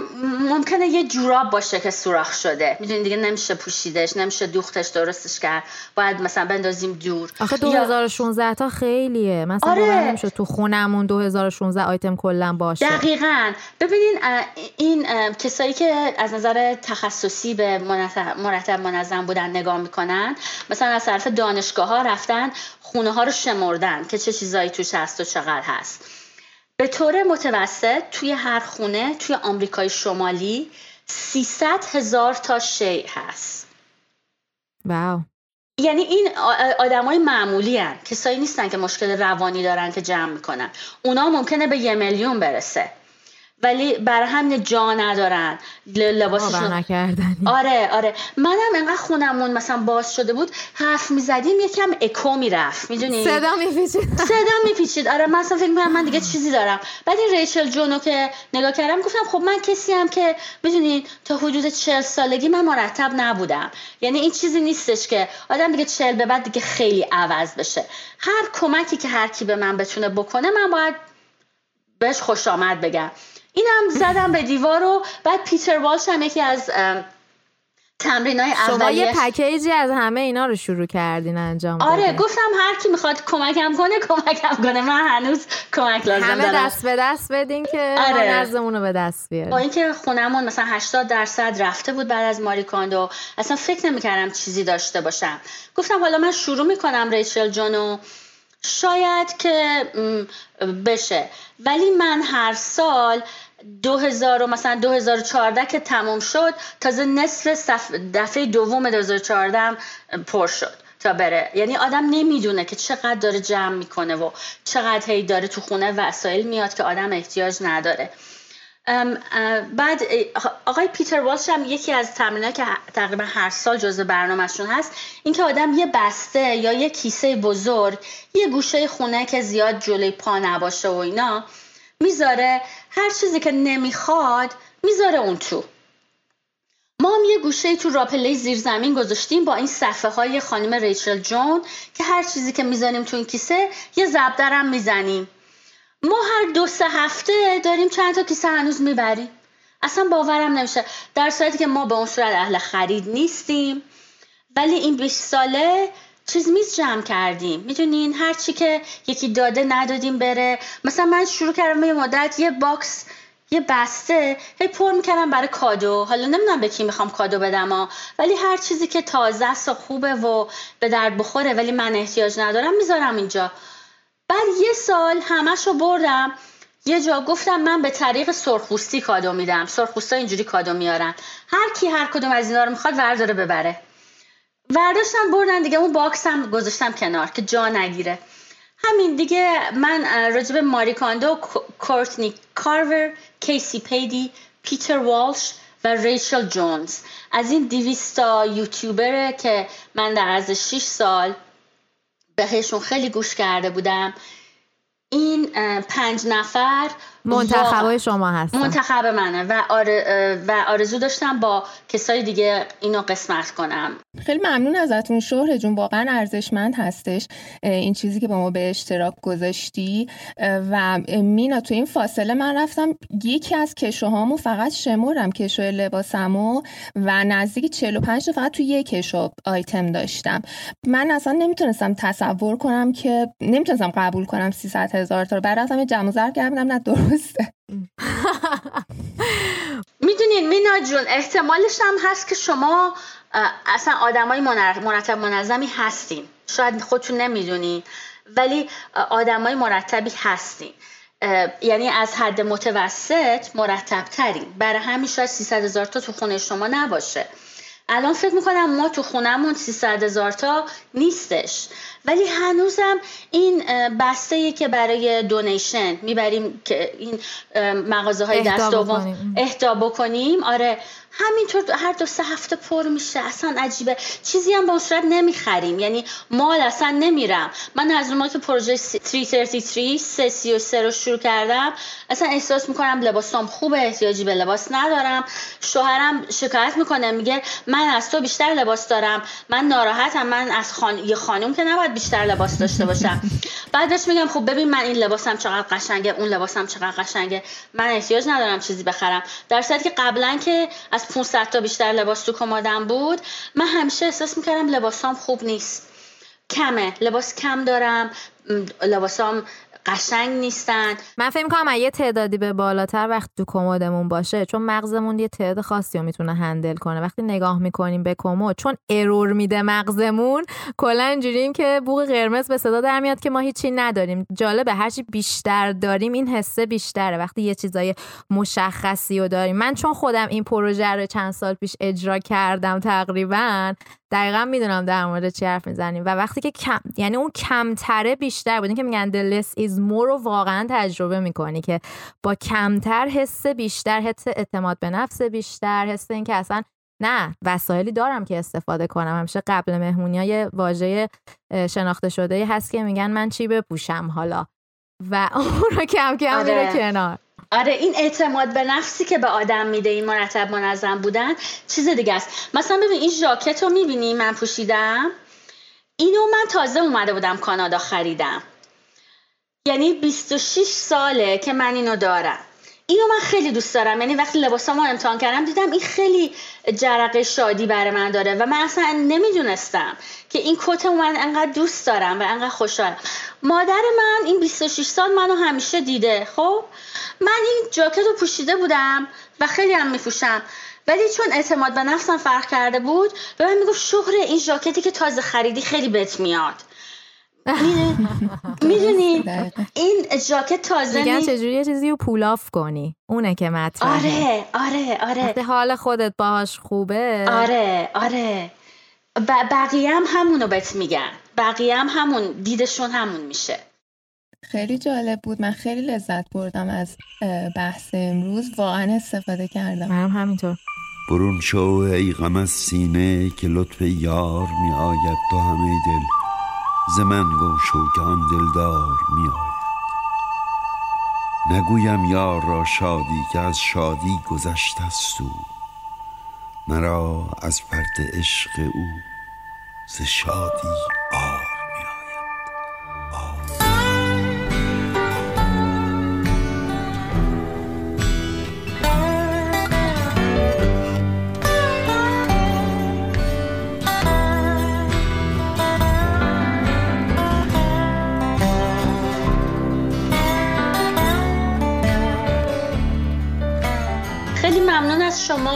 ممکنه یه جوراب باشه که سوراخ شده. می‌دونی دیگه نمیشه پوشیدش نمیشه دوختش درستش کرد. باید مثلا بندازیم دور. آخه 2016 یا... تا خیلیه. مثلا آره. نمیشه تو خونمون 2016 آیتم کلا باشه. دقیقا. ببینین این کسایی که از نظر تخصصی به مرتب منظم بودن نگاه می‌کنن مثلا از طرف دانشگاه ها رفتن خونه ها رو شمردن که چه چیزایی توش هست و چقدر هست. به طور متوسط توی هر خونه توی آمریکای شمالی 300 هزار تا شیء هست. واو. یعنی این آدمای معمولی هن. کسایی نیستن که مشکل روانی دارن که جمع می‌کنن. اونا ممکنه به یه میلیون برسه. ولی برای همین جا ندارن. لباسشون نکردن آره آره. منم انقدر خونمون مثلا باز شده بود حرف می‌زدیم یکم اکو می‌رفت می‌دونی؟ صدا میپیچید. صدا میپیچید. آره مثلا فکر می‌کنم من دیگه چیزی دارم. بعد این ریچل جونو که نگاه کردم گفتم خب من کسی هم که می‌دونین تا حدود چل سالگی من مرتب نبودم. یعنی این چیزی نیستش که آدم دیگه چل به بعد دیگه خیلی عوض بشه. هر کمکی که هر کی به من بتونه بکنه من باید بهش خوش آمد بگم. اینم زدم به دیوار و بعد پیتر والش هم یکی از تمرین های شما یه پکیجی از همه اینا رو شروع کردین انجام آره گفتم هر کی می‌خواد کمکم کنه کمکم کنه. من هنوز کمک لازم همه دارم. دست به دست بدین که آره. نزدمون رو به دست بیاریم با اینکه خونمون مثلا 80 درصد رفته بود بعد از ماری کاندو اصلا فکر نمی‌کردم چیزی داشته باشم. گفتم حالا من شروع می‌کنم ریچل جونو شاید که بشه. ولی من هر سال 2000 مثلا 2014 که تموم شد تازه نصف دفعه دوم 2014 پر شد تا بره. یعنی آدم نمی‌دونه که چقدر داره جمع می‌کنه و چقدر هی داره تو خونه وسایل میاد که آدم احتیاج نداره. بعد آقای پیتر والش هم یکی از تمرینات که تقریبا هر سال جزء برنامهشون هست اینکه آدم یه بسته یا یه کیسه بزرگ یه گوشه خونه که زیاد جلوی پا نباشه و اینا می‌ذاره هر چیزی که نمی‌خواد می‌ذاره اون تو. ما هم یه گوشه تو راپله زیر زمین گذاشتیم با این صفحه های خانم ریچل جون که هر چیزی که می‌زنیم تو این کیسه یه زبدرم می‌زنیم. ما هر دو سه هفته داریم چند تا کیسه هنوز می‌بریم. اصلا باورم نمیشه. در صورتی که ما به اون صورت اهل خرید نیستیم. ولی این 20 ساله چیز میز جمع کردیم. می‌دونین هر چی که یکی داده ندادیم بره. مثلا من شروع کردم یه مدت یه box یه بسته هی پر می‌کردم برای کادو. حالا نمی‌دونم به کی می‌خوام کادو بدم ها. ولی هر چیزی که تازه است و خوبه و به درد بخوره ولی من احتیاج ندارم می‌ذارم اینجا. بعد یه سال همش رو بردم. یه جا گفتم من به طریق سرخپوستی کادو میدم. سرخپوستا اینجوری کادو میارن. هر کی هر کدوم از اینا رو می‌خواد ورداره ببره. ورداشتن بردن دیگه. اون هم گذاشتم کنار که جا نگیره. همین دیگه من راجب ماری کاندو کورتنی کارور کیسی پیدی پیتر والش و ریچل جونز. از این دیویستا یوتیوبره که من در از 6 سال بهشون خیلی گوش کرده بودم این پنج نفر منتخب شما هست منتخب منه و, و آرزو داشتم با کسای دیگه اینو قسمت کنم. خیلی ممنون ازتون. شهر جون واقعا ارزشمند هستش این چیزی که با ما به اشتراک گذاشتی. و مینا تو این فاصله من رفتم یکی از کشوهامو فقط شمرم کشو لباسمو و نزدیک 45 تا فقط تو یک کشو آیتم داشتم. من اصلا نمی‌تونستم تصور کنم که نمی‌تونستم قبول کنم 300 هزار تا بعد رفتم جمع زر کردم نه درسته می‌دونین مینا جون احتمالش هم هست که شما اصلا آدمای مرتب منظمی هستین. شاید خودتون نمی‌دونین ولی آدمای مرتبی هستین. یعنی از حد متوسط مرتب ترین برای همین شاید 300 هزار تا تو خونه شما نباشه. الان فکر می‌کنم ما تو خونهمون 300 هزار تا نیستش. ولی هنوزم این بسته ای که برای دونیشن می‌بریم که این مغازه های دست دوم اهدا بکنیم آره همینطور هر دو سه هفته پر میشه. اصلا عجیبه. چیزی هم با صورت نمی‌خریم. یعنی مال اصلا نمیرم. من از اون که پروژه 333 333 رو شروع کردم. اصلا احساس می‌کنم لباسام خوبه احتیاجی به لباس ندارم. شوهرم شکایت می‌کنه. میگه من از تو بیشتر لباس دارم. من ناراحتم. من از خان... یه خانم که نباید بیشتر لباس داشته باشم. بعدش میگم خب ببین من این لباسم چقدر قشنگه اون لباسم چقدر قشنگه. من احتیاج ندارم چیزی بخرم. در صورتی که قبلا که از 500 تا بیشتر لباس تو کمادم بود. من همیشه احساس می‌کردم لباسام خوب نیست. کمه. لباس کم دارم. لباسام قشنگ نیستن. من فکر کنم یه تعدادی به بالاتر وقتی تو کمدمون باشه چون مغزمون یه تعداد خاصی رو می‌تونه هندل کنه. وقتی نگاه می‌کنیم به کمد چون ارور میده مغزمون کلا اینجوریم که بوق قرمز به صدا در میاد که ما هیچی نداریم. جالبه هرچی بیشتر داریم این حسه بیشتره. وقتی یه چیزای مشخصی رو داریم. من چون خودم این پروژه رو چند سال پیش اجرا کردم تقریبا دقیقا می‌دونم در مورد چی حرف می‌زنیم. و وقتی که کم یعنی اون کمتره بیشتر بود. که میگن the less is more رو واقعا تجربه می‌کنی که با کمتر حس بیشتر حس اعتماد به نفس بیشتر حس اینکه اصلا نه وسایلی دارم که استفاده کنم. همیشه قبل مهمونی های واژه شناخته شده هست که میگن من چی بپوشم حالا؟ و اون رو کم کم آره. میره کنار. آره این اعتماد به نفسی که به آدم میده این مرتب منظم بودن چیز دیگه است. مثلا ببین این ژاکت رو می‌بینی؟ من پوشیدم. اینو من تازه اومده بودم کانادا خریدم. یعنی 26 ساله که من اینو دارم. اینو من خیلی دوست دارم. یعنی وقتی لباسامو امتحان کردم دیدم این خیلی جرقه شادی برای من داره و من اصلا نمی‌دونستم که این کت من انقدر دوست دارم و انقدر خوشحالم. مادر من این 26 سال منو همیشه دیده خب؟ من این جاکت رو پوشیده بودم و خیلی هم میپوشم ولی چون اعتماد به نفسم فرق کرده بود به من می‌گفت شغل این ژاکتی که تازه خریدی خیلی بهت میاد. می‌دونی؟ این جاکت تازه میگن چجوری؟ یه چیزی رو پولاف کنی. اونه که مطمئنه آره آره آره. وقتی حال خودت باهاش خوبه. آره آره. بقیه هم همونو بهت میگن. بقیه هم همون دیدشون همون میشه. خیلی جالب بود. من خیلی لذت بردم از بحث امروز. واقعا استفاده کردم. من هم همینطور. برون شو ای غم از سینه که لطف یار می آید تو همه دل. ز من گوشو که آن دلدار می آید. نگویم یار را شادی که از شادی گذشته است او. مرا از فرد عشق او ز شادی آر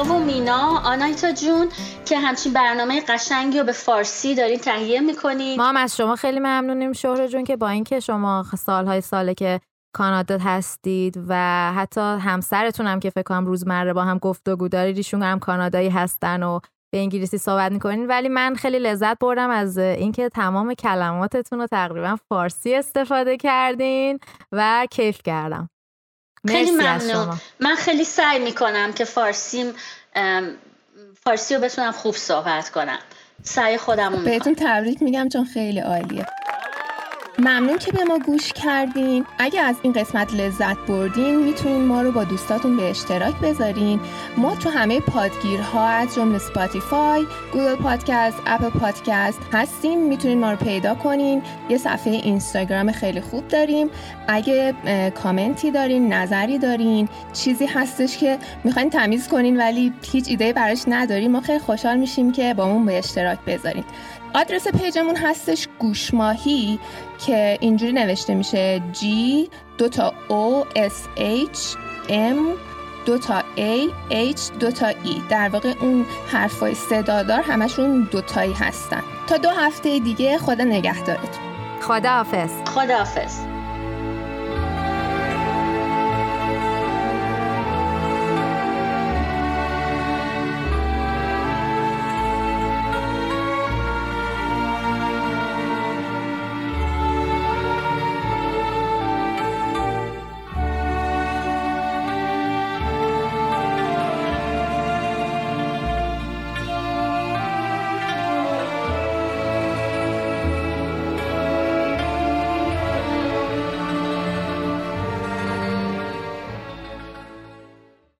و مینا آنایتا جون که همچین برنامه قشنگی رو به فارسی دارین تهیه می‌کنید ما از شما خیلی ممنونیم شهر جون که با اینکه شما سالهای ساله که کانادا هستید و حتی همسرتون هم که فکر کنم روزمره با هم گفتگو دارید ایشون هم کانادایی هستن و به انگلیسی صحبت می‌کنین. ولی من خیلی لذت بردم از اینکه تمام کلماتتون رو تقریبا فارسی استفاده کردین و کیف کردم. خیلی ممنون. من خیلی سعی می‌کنم که فارسیم فارسی رو بتونم خوب صحبت کنم. سعی خودم بهتون تبریک میگم چون خیلی عالیه. ممنون که به ما گوش کردین. اگه از این قسمت لذت بردین می‌تونین ما رو با دوستاتون به اشتراک بذارین. ما تو همه پادگیرها از جمله Spotify Google Podcast Apple Podcast هستیم. می‌تونین ما رو پیدا کنین. یه صفحه اینستاگرام خیلی خوب داریم. اگه کامنتی دارین نظری دارین چیزی هستش که می‌خواین تمیز کنین ولی هیچ ایده براش ندارین ما خیلی خوشحال میشیم که با اون به اشتراک بذارین. آدرس پیجمون هستش گوشماهی که اینجوری نوشته میشه G دو تا O S H M دو تا A H دو تا E. در واقع اون حرفای صدادار همشون دوتایی هستن. تا دو هفته دیگه خدا نگهدارتون. خدا حافظ خدا حافظ